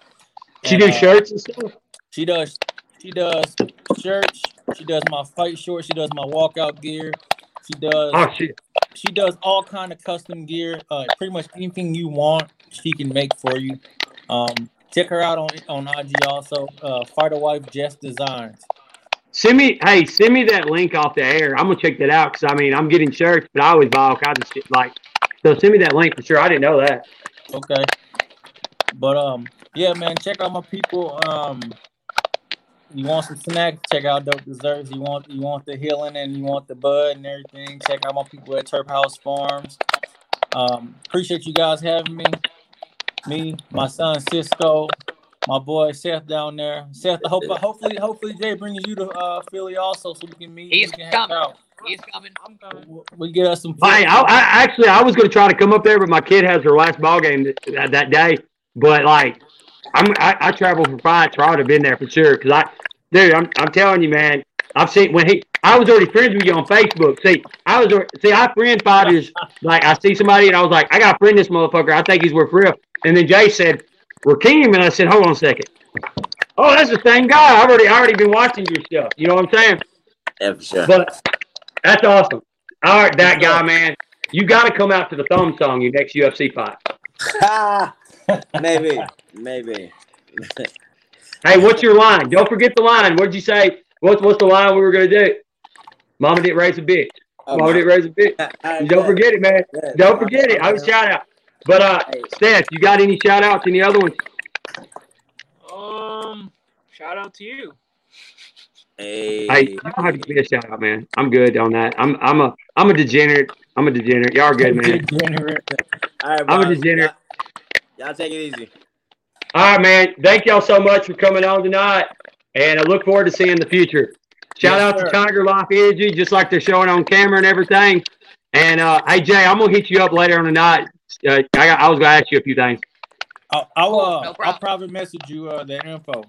She And, do uh, shirts and stuff. She does. She does shirts. She does my fight shorts. She does my walkout gear. She does. Oh shit. She does all kind of custom gear. Uh, pretty much anything you want, she can make for you. Um, check her out on on IG also. Uh, Fighter Wife Jess Designs. Send me, hey, send me that link off the air. I'm gonna check that out because I mean I'm getting shirts, but I always buy all kinds of shit. Like, so send me that link for sure. I didn't know that. Okay. But um, yeah, man, check out my people. Um, you want some snacks? Check out Dope Desserts. You want you want the healing and you want the bud and everything. Check out my people at Turf House Farms. Um, appreciate you guys having me. Me, my son Sisqo, my boy Seth down there. Seth, I hope hopefully hopefully Jay brings you to uh, Philly also so we can meet. He's can coming. out. He's coming. I'm coming. We- We get us some. Hey, I, I actually I was gonna try to come up there, but my kid has her last ball game that, that day. But like, I'm I, I travel for fights, so I would have been there for sure. Cause I, dude, I'm I'm telling you, man. I've seen when he. I was already friends with you on Facebook. See, I was see. I friend fighters. like I see somebody, and I was like, I got to friend this motherfucker. I think he's worth real. And then Jay said, Rakeem, and I said, hold on a second. Oh, that's the same guy. I've already I already been watching your stuff. You know what I'm saying? Yeah, for sure. But that's awesome. All right, that guy, man. You got to come out to the thong song your next UFC fight. maybe, maybe. Hey, what's your line? Don't forget the line. What'd you say? What's what's the line we were gonna do? Mama didn't raise a bitch. Oh, Mama didn't raise a bitch. my- Don't forget it, man. Yeah. Don't forget it. I was shout out. But uh, Steph, you got any shout outs? Any other ones? Um, shout out to you. Hey, Hey, you don't have to give me a shout out, man. I'm good on that. I'm I'm a I'm a degenerate. I'm a degenerate. Y'all are good, man. Degenerate. all right, I'm a bro. degenerate. Y'all, y'all take it easy. All right, man. Thank y'all so much for coming on tonight, and I look forward to seeing the future. Shout Yes, out sir. to Tiger Life Energy, just like they're showing on camera and everything. And uh, hey, Jay, I'm gonna hit you up later on the night. Uh, I, got, I was gonna ask you a few things. I'll, I'll, uh, No I'll probably message you uh, the info.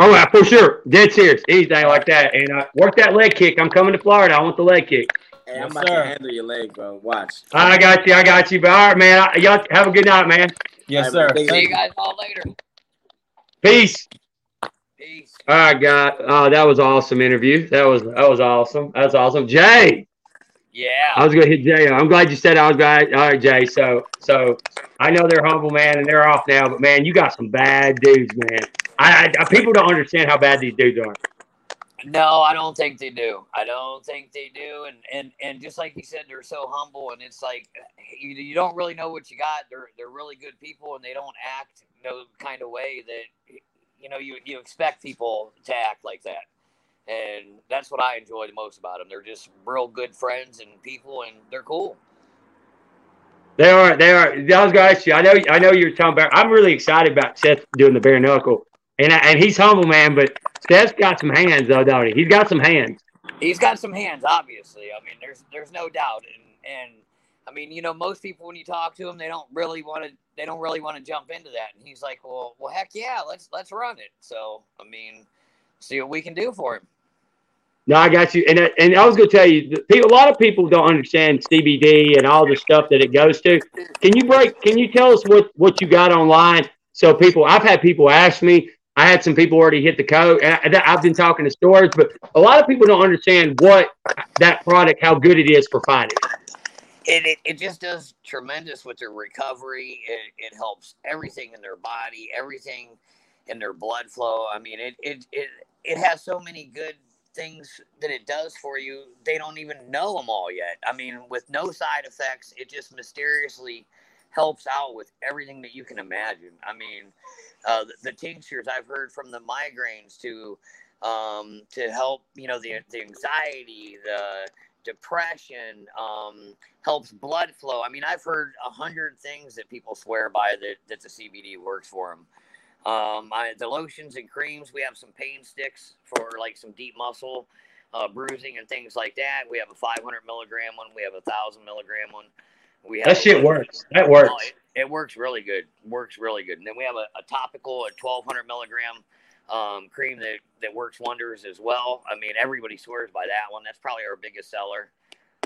Oh, yeah, for sure. Dead serious. Anything like that. And uh, work that leg kick. I'm coming to Florida. I want the leg kick. Hey, I'm about sir. to handle your leg, bro. Watch. I got you. I got you. But all right, man. I, y'all have a good night, man. Yes, sir. See you guys all later. Peace. Peace. All right, guy. Oh, that was awesome interview. That was that was awesome. That was awesome. Jay. Yeah. I was gonna hit Jay. I'm glad you said I was glad. All right, Jay. So so I know they're humble, man, and they're off now. But man, you got some bad dudes, man. I, I people don't understand how bad these dudes are. No, I don't think they do. I don't think they do. And and and just like you said, they're so humble, and it's like you, you don't really know what you got. They're they're really good people, and they don't act no kind of way that you know you you expect people to act like that. And that's what I enjoy the most about them. They're just real good friends and people, and they're cool. They are. They are. I was gonna. I know. I know you're talking about. I'm really excited about Seth doing the bare knuckle, and and he's humble, man. But Seth's got some hands, though, don't he? He's got some hands. He's got some hands, obviously. I mean, there's there's no doubt, and and I mean, you know, most people when you talk to them, they don't really want to they don't really want to jump into that. And he's like, well, well, heck yeah, let's let's run it. So I mean, see what we can do for him. No, I got you. And uh, and I was gonna tell you, people, a lot of people don't understand CBD and all the stuff that it goes to. Can you break? Can you tell us what what you got online? So people, I've had people ask me. I had some people already hit the code, and I, I've been talking to stores, but a lot of people don't understand what that product, how good it is for fighting. It, it, it just does tremendous with their recovery. It, it helps everything in their body, everything in their blood flow. I mean, it, it, it, it has so many good things that it does for you. They don't even know them all yet. I mean, with no side effects, it just mysteriously helps out with everything that you can imagine. I mean, uh, the, the tinctures I've heard from the migraines to um, to help, you know, the, the anxiety, the depression, um, helps blood flow. I mean, I've heard a hundred things that people swear by that, that the CBD works for them. Um, I, the lotions and creams, we have some pain sticks for like some deep muscle uh, bruising and things like that. We have a 500 milligram one. We have a thousand milligram one. We have That shit works. That works. Oh, it, it works really good. Works really good. And then we have a, a topical, a 1200 milligram um, cream that, that works wonders as well. I mean, everybody swears by that one. That's probably our biggest seller.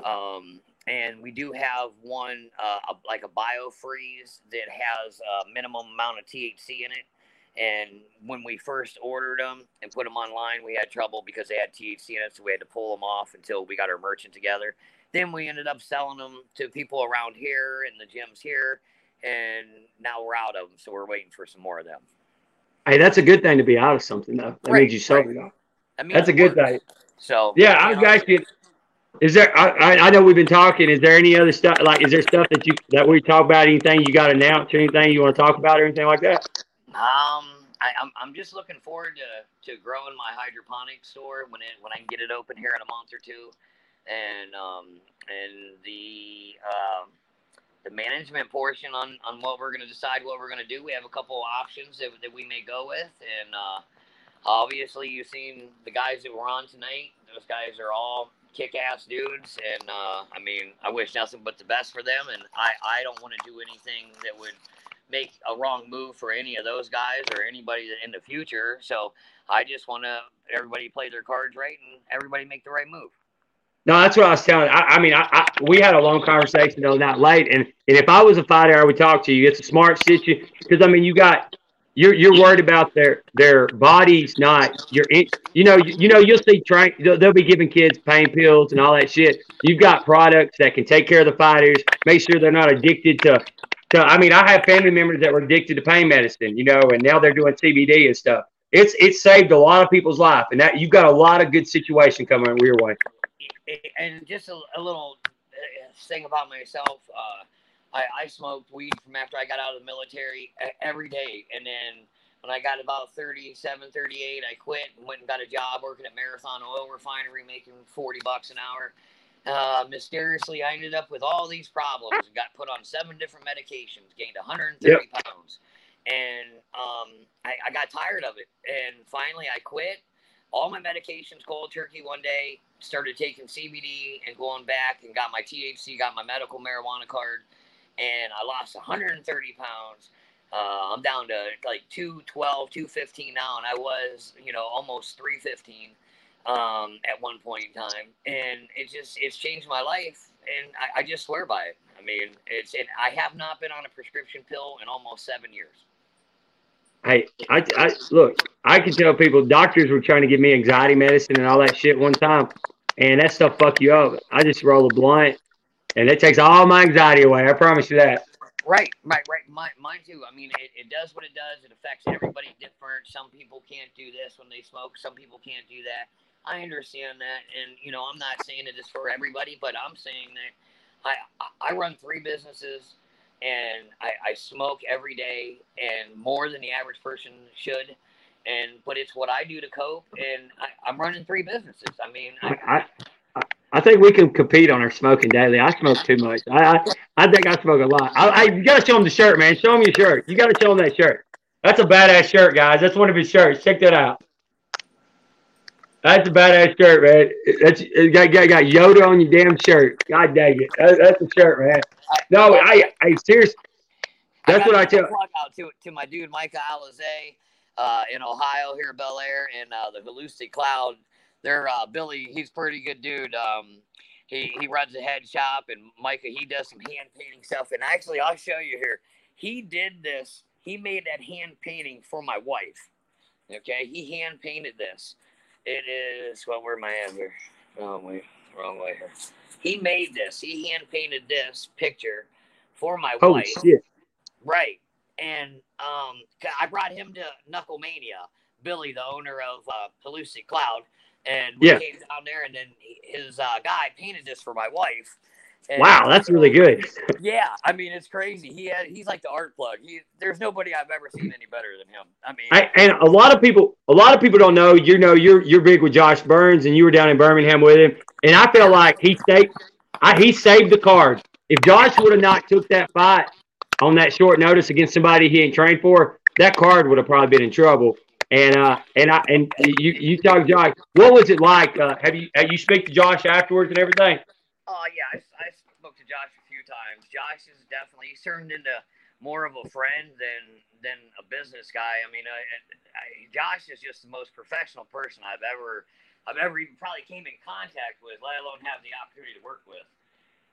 Um, and we do have one uh, a, like a biofreeze that has a minimum amount of THC in it. And when we first ordered them and put them online, we had trouble because they had THC in it, so we had to pull them off until we got our merchant together. Then we ended up selling them to people around here and the gyms here, and now we're out of them, so we're waiting for some more of them. Hey, that's a good thing to be out of something though. That Right, means you sold right. it. off. I mean, That's a good works. thing. So Yeah, I was know, asking. Is there? I, I know we've been talking. Is there any other stuff? Like, is there stuff that you that we talk about? Anything you got announced or anything you want to talk about or anything like that? Um, I, I'm, I'm just looking forward to, to growing my hydroponic store when it when I can get it open here in a month or two, and um and the um the management portion on on what we're gonna decide what we're gonna do. We have a couple of options that, that we may go with, and uh, obviously you've seen the guys that were on tonight. Those guys are all kick-ass dudes, and uh, I mean I wish nothing but the best for them, and I I don't want to do anything that would make a wrong move for any of those guys or anybody in the future. So I just want to everybody play their cards right and everybody make the right move. No, that's what I was telling. I, I mean, I, I we had a long conversation on that late, and and if I was a fighter, I would talk to you. It's a smart situation because I mean, you got you're you're worried about their their bodies, not your. You know, you, you know, you'll see train. They'll, they'll be giving kids pain pills and all that shit. You've got products that can take care of the fighters, make sure they're not addicted to. To I mean, I have family members that were addicted to pain medicine, you know, and now they're doing CBD and stuff. It's it's saved a lot of people's life, and that you've got a lot of good situation coming your way. And just a, a little uh, thing about myself. Uh, I, I smoked weed from after I got out of the military every day, and then when I got about 37, 38, I quit and went and got a job working at Marathon Oil Refinery, making 40 bucks an hour. Uh, mysteriously, I ended up with all these problems and got put on seven different medications, gained 130 pounds. And um, I, I got tired of it. And finally, I quit all my medications cold turkey one day, started taking CBD and going back and got my THC, got my medical marijuana card, and I lost 130 pounds. Uh, I'm down to like 212, 215 now, and I was, you know, almost 315 um, at one point in time, and it just it's changed my life, and I, I just swear by it. I mean, it's and I have not been on a prescription pill in almost seven years. Hey, I, I look. I can tell people doctors were trying to give me anxiety medicine and all that shit one time, and that stuff fuck you up. I just roll a blunt, and it takes all my anxiety away. I promise you that. Right, right, right. Mine, mine too. I mean, it, it does what it does. It affects everybody different. Some people can't do this when they smoke. Some people can't do that. I understand that, and you know, I'm not saying it is for everybody, but I'm saying that I I I run three businesses, and I, I smoke every day, and more than the average person should. And but it's what I do to cope, and I, I'm running three businesses. I mean, I, I, I, I think we can compete on our smoking daily. I smoke too much. I, I, I think I smoke a lot. I, I you gotta show them the shirt, man. Show them your shirt. You gotta show them that shirt. That's a badass shirt, guys. That's one of his shirts. Check that out. That's a badass shirt, man. That's it got, got, got Yoda on your damn shirt. God dang it. That, that's a shirt, man. No, I, I seriously. That's got what I tell. Plug out to to my dude Micah Alizé uh, in Ohio here, Bel Air, and uh, the Velusti Cloud. They're uh, Billy. He's a pretty good dude. Um, he he runs a head shop, and Micah he does some hand painting stuff. And actually, I'll show you here. He did this. He made that hand painting for my wife. Okay, he hand painted this. It is well, where am I here? Oh wait, wrong way here. He made this. He hand painted this picture for my Holy wife. shit. Right. And um, I brought him to KnuckleMania, Billy, the owner of uh, Pelusi Cloud. And we Yeah. came down there, and then his uh, guy painted this for my wife. And Wow, that's really good. Yeah, I mean it's crazy. He had, he's like the art plug. He there's nobody I've ever seen any better than him. I mean, I, and a lot of people, a lot of people don't know. You know, you're you're big with Josh Burns, and you were down in Birmingham with him. And I feel like he saved, I, he saved the card. If Josh would have not took that fight on that short notice against somebody he ain't trained for, that card would have probably been in trouble. And uh, and I and you you talk Josh. What was it like? Uh, have you have you speak to Josh afterwards and everything? Oh yeah, I, I spoke to Josh a few times. Josh is definitely he's turned into more of a friend than than a business guy. I mean, I, I, Josh is just the most professional person I've ever I've ever even probably came in contact with, let alone have the opportunity to work with.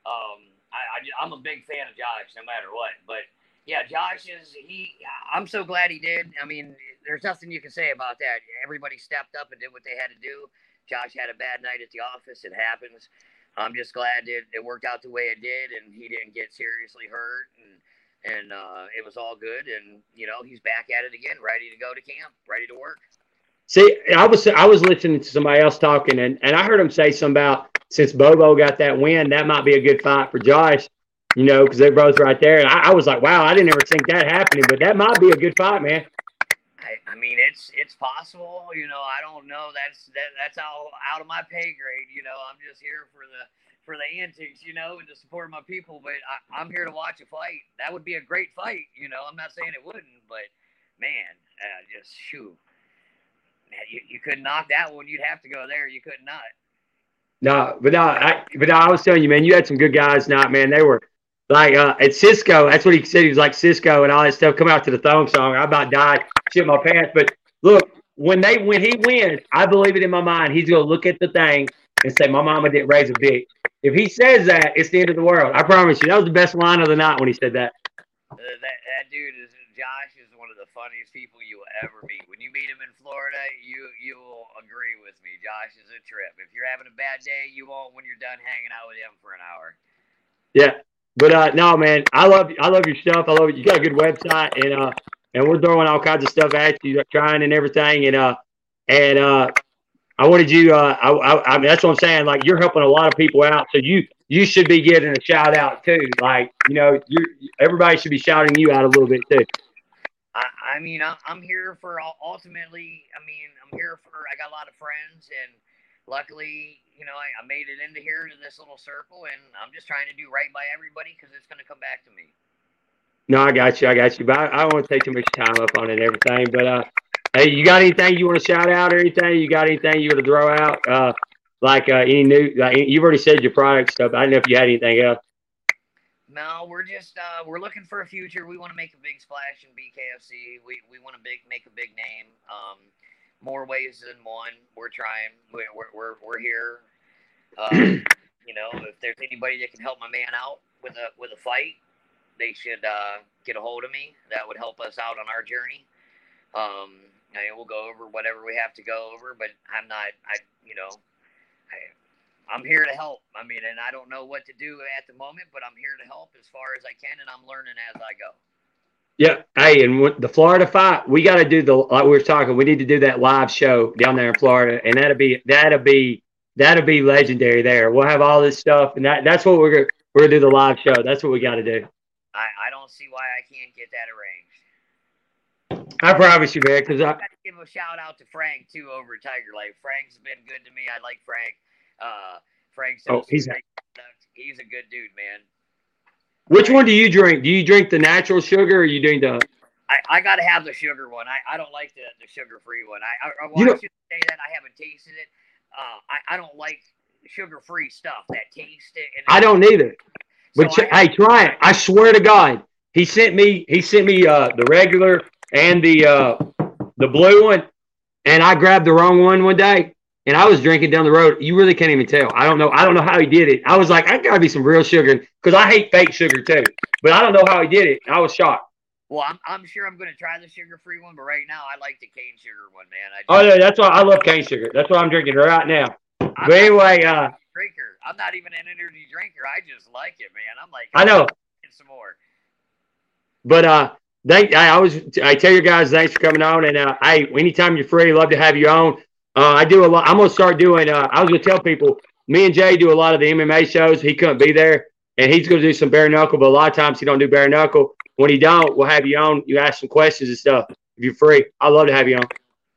Um, I, I am a big fan of Josh, no matter what. But yeah, Josh is he. I'm so glad he did. I mean, there's nothing you can say about that. Everybody stepped up and did what they had to do. Josh had a bad night at the office. It happens. I'm just glad it, it worked out the way it did, and he didn't get seriously hurt, and and uh, it was all good. And you know, he's back at it again, ready to go to camp, ready to work. See, I was I was listening to somebody else talking, and, and I heard him say something about since Bobo got that win, that might be a good fight for Josh you know, because they're both right there. And I, I, was like, wow, I didn't ever think that happening, but that might be a good fight, man. I, mean, it's it's possible. You know, I don't know. That's that, that's all out of my pay grade. You know, I'm just here for the for the antics, you know, and to support my people. But I, I'm here to watch a fight. That would be a great fight. You know, I'm not saying it wouldn't, but man, uh, just shoot. Man, you, you could knock that one. You'd have to go there. You could not. No, but no, I, but I was telling you, man, you had some good guys. Not, man, they were like uh, at Sisqo, that's what he said. He was like Sisqo and all that stuff. Come out to the thong song. I about died, shit my pants. But look, when they when he wins, I believe it in my mind. He's gonna look at the thing and say, "My mama didn't raise a bitch." If he says that, it's the end of the world. I promise you. That was the best line of the night when he said that. Uh, that, that dude is Josh is one of the funniest people you will ever meet. When you meet him in Florida, you you will agree with me. Josh is a trip. If you're having a bad day, you won't when you're done hanging out with him for an hour. Yeah, but uh, no, man, I love I love your stuff. I love it. You got a good website, and uh, and we're throwing all kinds of stuff at you, trying and everything, and uh, and uh, I wanted you. Uh, I, I, I mean, that's what I'm saying. Like you're helping a lot of people out, so you you should be getting a shout out too. Like you know, you everybody should be shouting you out a little bit too. I, I mean, I'm here for ultimately. I mean, I'm here for. I got a lot of friends and luckily, you know, I, I made it into here to this little circle, and I'm just trying to do right by everybody because it's going to come back to me. No, I got you. I got you. But I, I don't want to take too much time up on it and everything. But uh, hey, you got anything you want to shout out or anything? You got anything you want to throw out? Uh, like uh, any new? Like, you've already said your product stuff. I don't know if you had anything else. No, we're just uh, we're looking for a future. We want to make a big splash in BKFC. We we want to big make a big name. Um, more ways than one. We're trying. We're we're we're here. Um, you know, if there's anybody that can help my man out with a with a fight, they should uh, get a hold of me. That would help us out on our journey. Um, I mean, we'll go over whatever we have to go over, but I'm not. I you know, I, I'm here to help. I mean, and I don't know what to do at the moment, but I'm here to help as far as I can, and I'm learning as I go. Yeah. Hey, and the Florida fight, we got to do the like we were talking. We need to do that live show down there in Florida, and that'll be that'll be that'll be legendary. There, we'll have all this stuff, and that that's what we're gonna we're gonna do the live show. That's what we got to do. I I don't see why I can't get that arranged. I promise you, man. Because I, I got to give a shout out to Frank too over at Tiger Life. Frank's been good to me. I like Frank. Uh, Frank's oh, he's he's a good dude, man. Which one do you drink? Do you drink the natural sugar or you drink the? I, I got to have the sugar one. I, I don't like the, the sugar free one. I, I, well, you know, I should say that I haven't tasted it. Uh, I, I don't like sugar free stuff. That taste it. I don't either. But so ch- hey, try it. I swear to God, he sent me he sent me uh, the regular and the uh, the blue one, and I grabbed the wrong one one day and I was drinking down the road. You really can't even tell. I don't know. I don't know how he did it. I was like, I gotta be some real sugar because I hate fake sugar too. But I don't know how he did it. I was shocked. Well, I'm, I'm sure I'm gonna try the sugar free one, but right now I like the cane sugar one, man. I oh yeah, that's why I love cane sugar. That's what I'm drinking right now. I'm but anyway, uh, drinker. I'm not even an energy drinker. I just like it, man. I'm like, I know. Some more. But uh, thank I always I tell you guys thanks for coming on, and uh, hey, anytime you're free, love to have you on. Uh, I do a lot. I'm gonna start doing. Uh, I was gonna tell people. Me and Jay do a lot of the MMA shows. He couldn't be there, and he's gonna do some bare knuckle. But a lot of times he don't do bare knuckle. When he don't, we'll have you on. You ask some questions and stuff. If you're free, I'd love to have you on.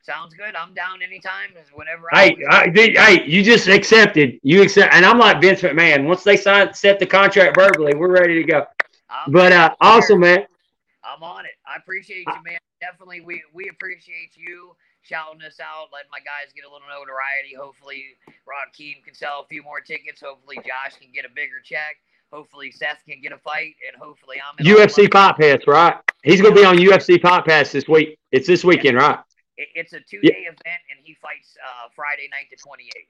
Sounds good. I'm down anytime. Whenever. Hey, I, hey, you just accepted. You accept, and I'm like Vince McMahon. Once they sign, set the contract verbally, we're ready to go. I'm but uh, awesome, man. I'm on it. I appreciate you, man. Definitely, we we appreciate you shouting us out, letting my guys get a little notoriety. Hopefully, Rod Keem can sell a few more tickets. Hopefully, Josh can get a bigger check. Hopefully, Seth can get a fight, and hopefully, I'm UFC Fight Pass, right? He's going to be on UFC Fight Pass this week. It's this weekend, right? It's a two day yeah. event, and he fights uh, Friday night, the 28th.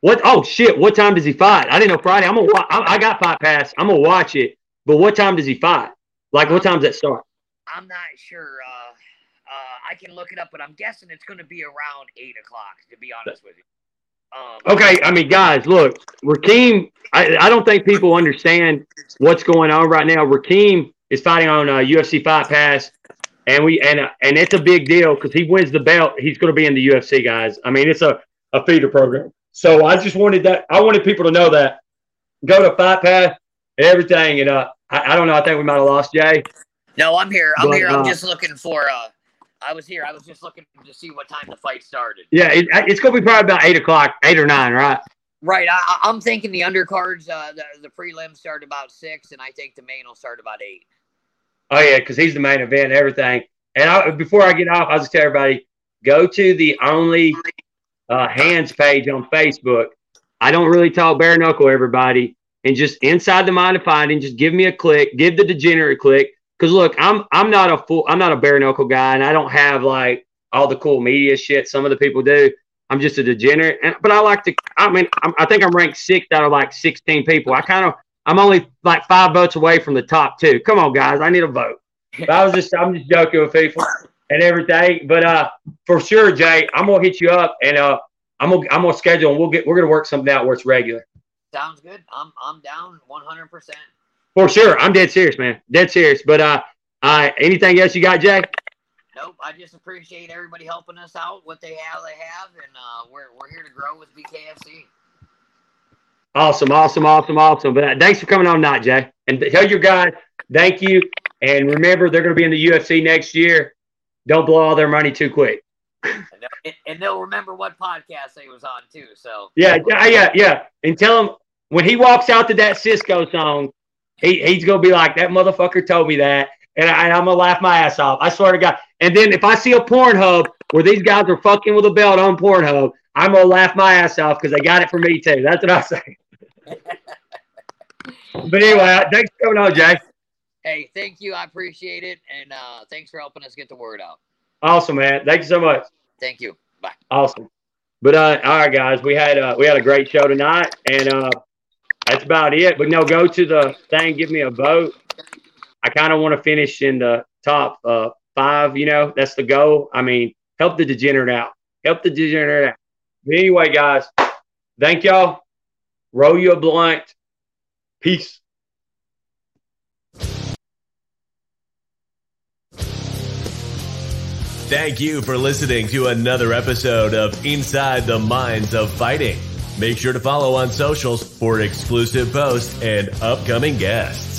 What? Oh shit! What time does he fight? I didn't know Friday. I'm gonna. wa- I, I got Fight Pass. I'm gonna watch it. But what time does he fight? Like what time does that start? I'm not sure. Uh, I can look it up, but I'm guessing it's going to be around eight o'clock. To be honest with you. Um, Okay, I mean, guys, look, Raheem. I, I don't think people understand what's going on right now. Raheem is fighting on uh, UFC Fight Pass, and we and uh, and it's a big deal because he wins the belt. He's going to be in the UFC, guys. I mean, it's a a feeder program. So I just wanted that. I wanted people to know that. Go to Fight Pass and everything, and uh, I, I don't know. I think we might have lost Jay. No, I'm here. I'm But, here. I'm uh, just looking for. Uh, I was here. I was just looking to see what time the fight started. Yeah, it, it's going to be probably about eight o'clock, eight or nine, right? Right. I, I'm thinking the undercards, uh, the the prelims start about six, and I think the main will start about eight. Oh yeah, because he's the main event everything. And I, before I get off, I'll just tell everybody: go to the only uh, hands page on Facebook. I don't really talk bare knuckle, everybody, and just inside the mind of fighting, just give me a click, give the degenerate click. Because look, I'm I'm not a full, I'm not a bare knuckle guy, and I don't have like all the cool media shit some of the people do. I'm just a degenerate, and, but I like to. I mean, I'm, I think I'm ranked sixth out of like 16 people. I kind of I'm only like five votes away from the top two. Come on, guys, I need a vote. But I was just I'm just joking with people and everything. But uh, for sure, Jay, I'm gonna hit you up and uh, I'm gonna I'm gonna schedule and we'll get we're gonna work something out where it's regular. Sounds good. I'm I'm down 100. percent For sure, I'm dead serious, man, dead serious. But uh, uh, anything else you got, Jay? Nope. I just appreciate everybody helping us out. What they have, they have, and uh, we're we're here to grow with BKFC. Awesome, awesome, awesome, awesome. But uh, thanks for coming on tonight, Jay. And tell your guys thank you. And remember, they're going to be in the UFC next year. Don't blow all their money too quick. And they'll, and they'll remember what podcast they was on too. So Yeah, yeah, yeah, yeah. And tell him when he walks out to that Sisqo song, he, he's going to be like, that motherfucker told me that. And, I, and I'm going to laugh my ass off. I swear to God. And then if I see a Pornhub where these guys are fucking with a belt on Pornhub, I'm going to laugh my ass off because they got it for me too. That's what I say. but anyway, thanks for coming on, Jay. hey, thank you. I appreciate it, and uh, thanks for helping us get the word out. Awesome, man. Thank you so much. Thank you. Bye. Awesome. But uh, all right, guys, we had uh, we had a great show tonight, and uh, that's about it. But no, go to the thing, give me a vote. I kind of want to finish in the top uh, five. You know, that's the goal. I mean, help the degenerate out. Help the degenerate out. But anyway, guys, thank y'all. Roll you a blunt. Peace. Thank you for listening to another episode of Inside the Minds of Fighting. Make sure to follow on socials for exclusive posts and upcoming guests.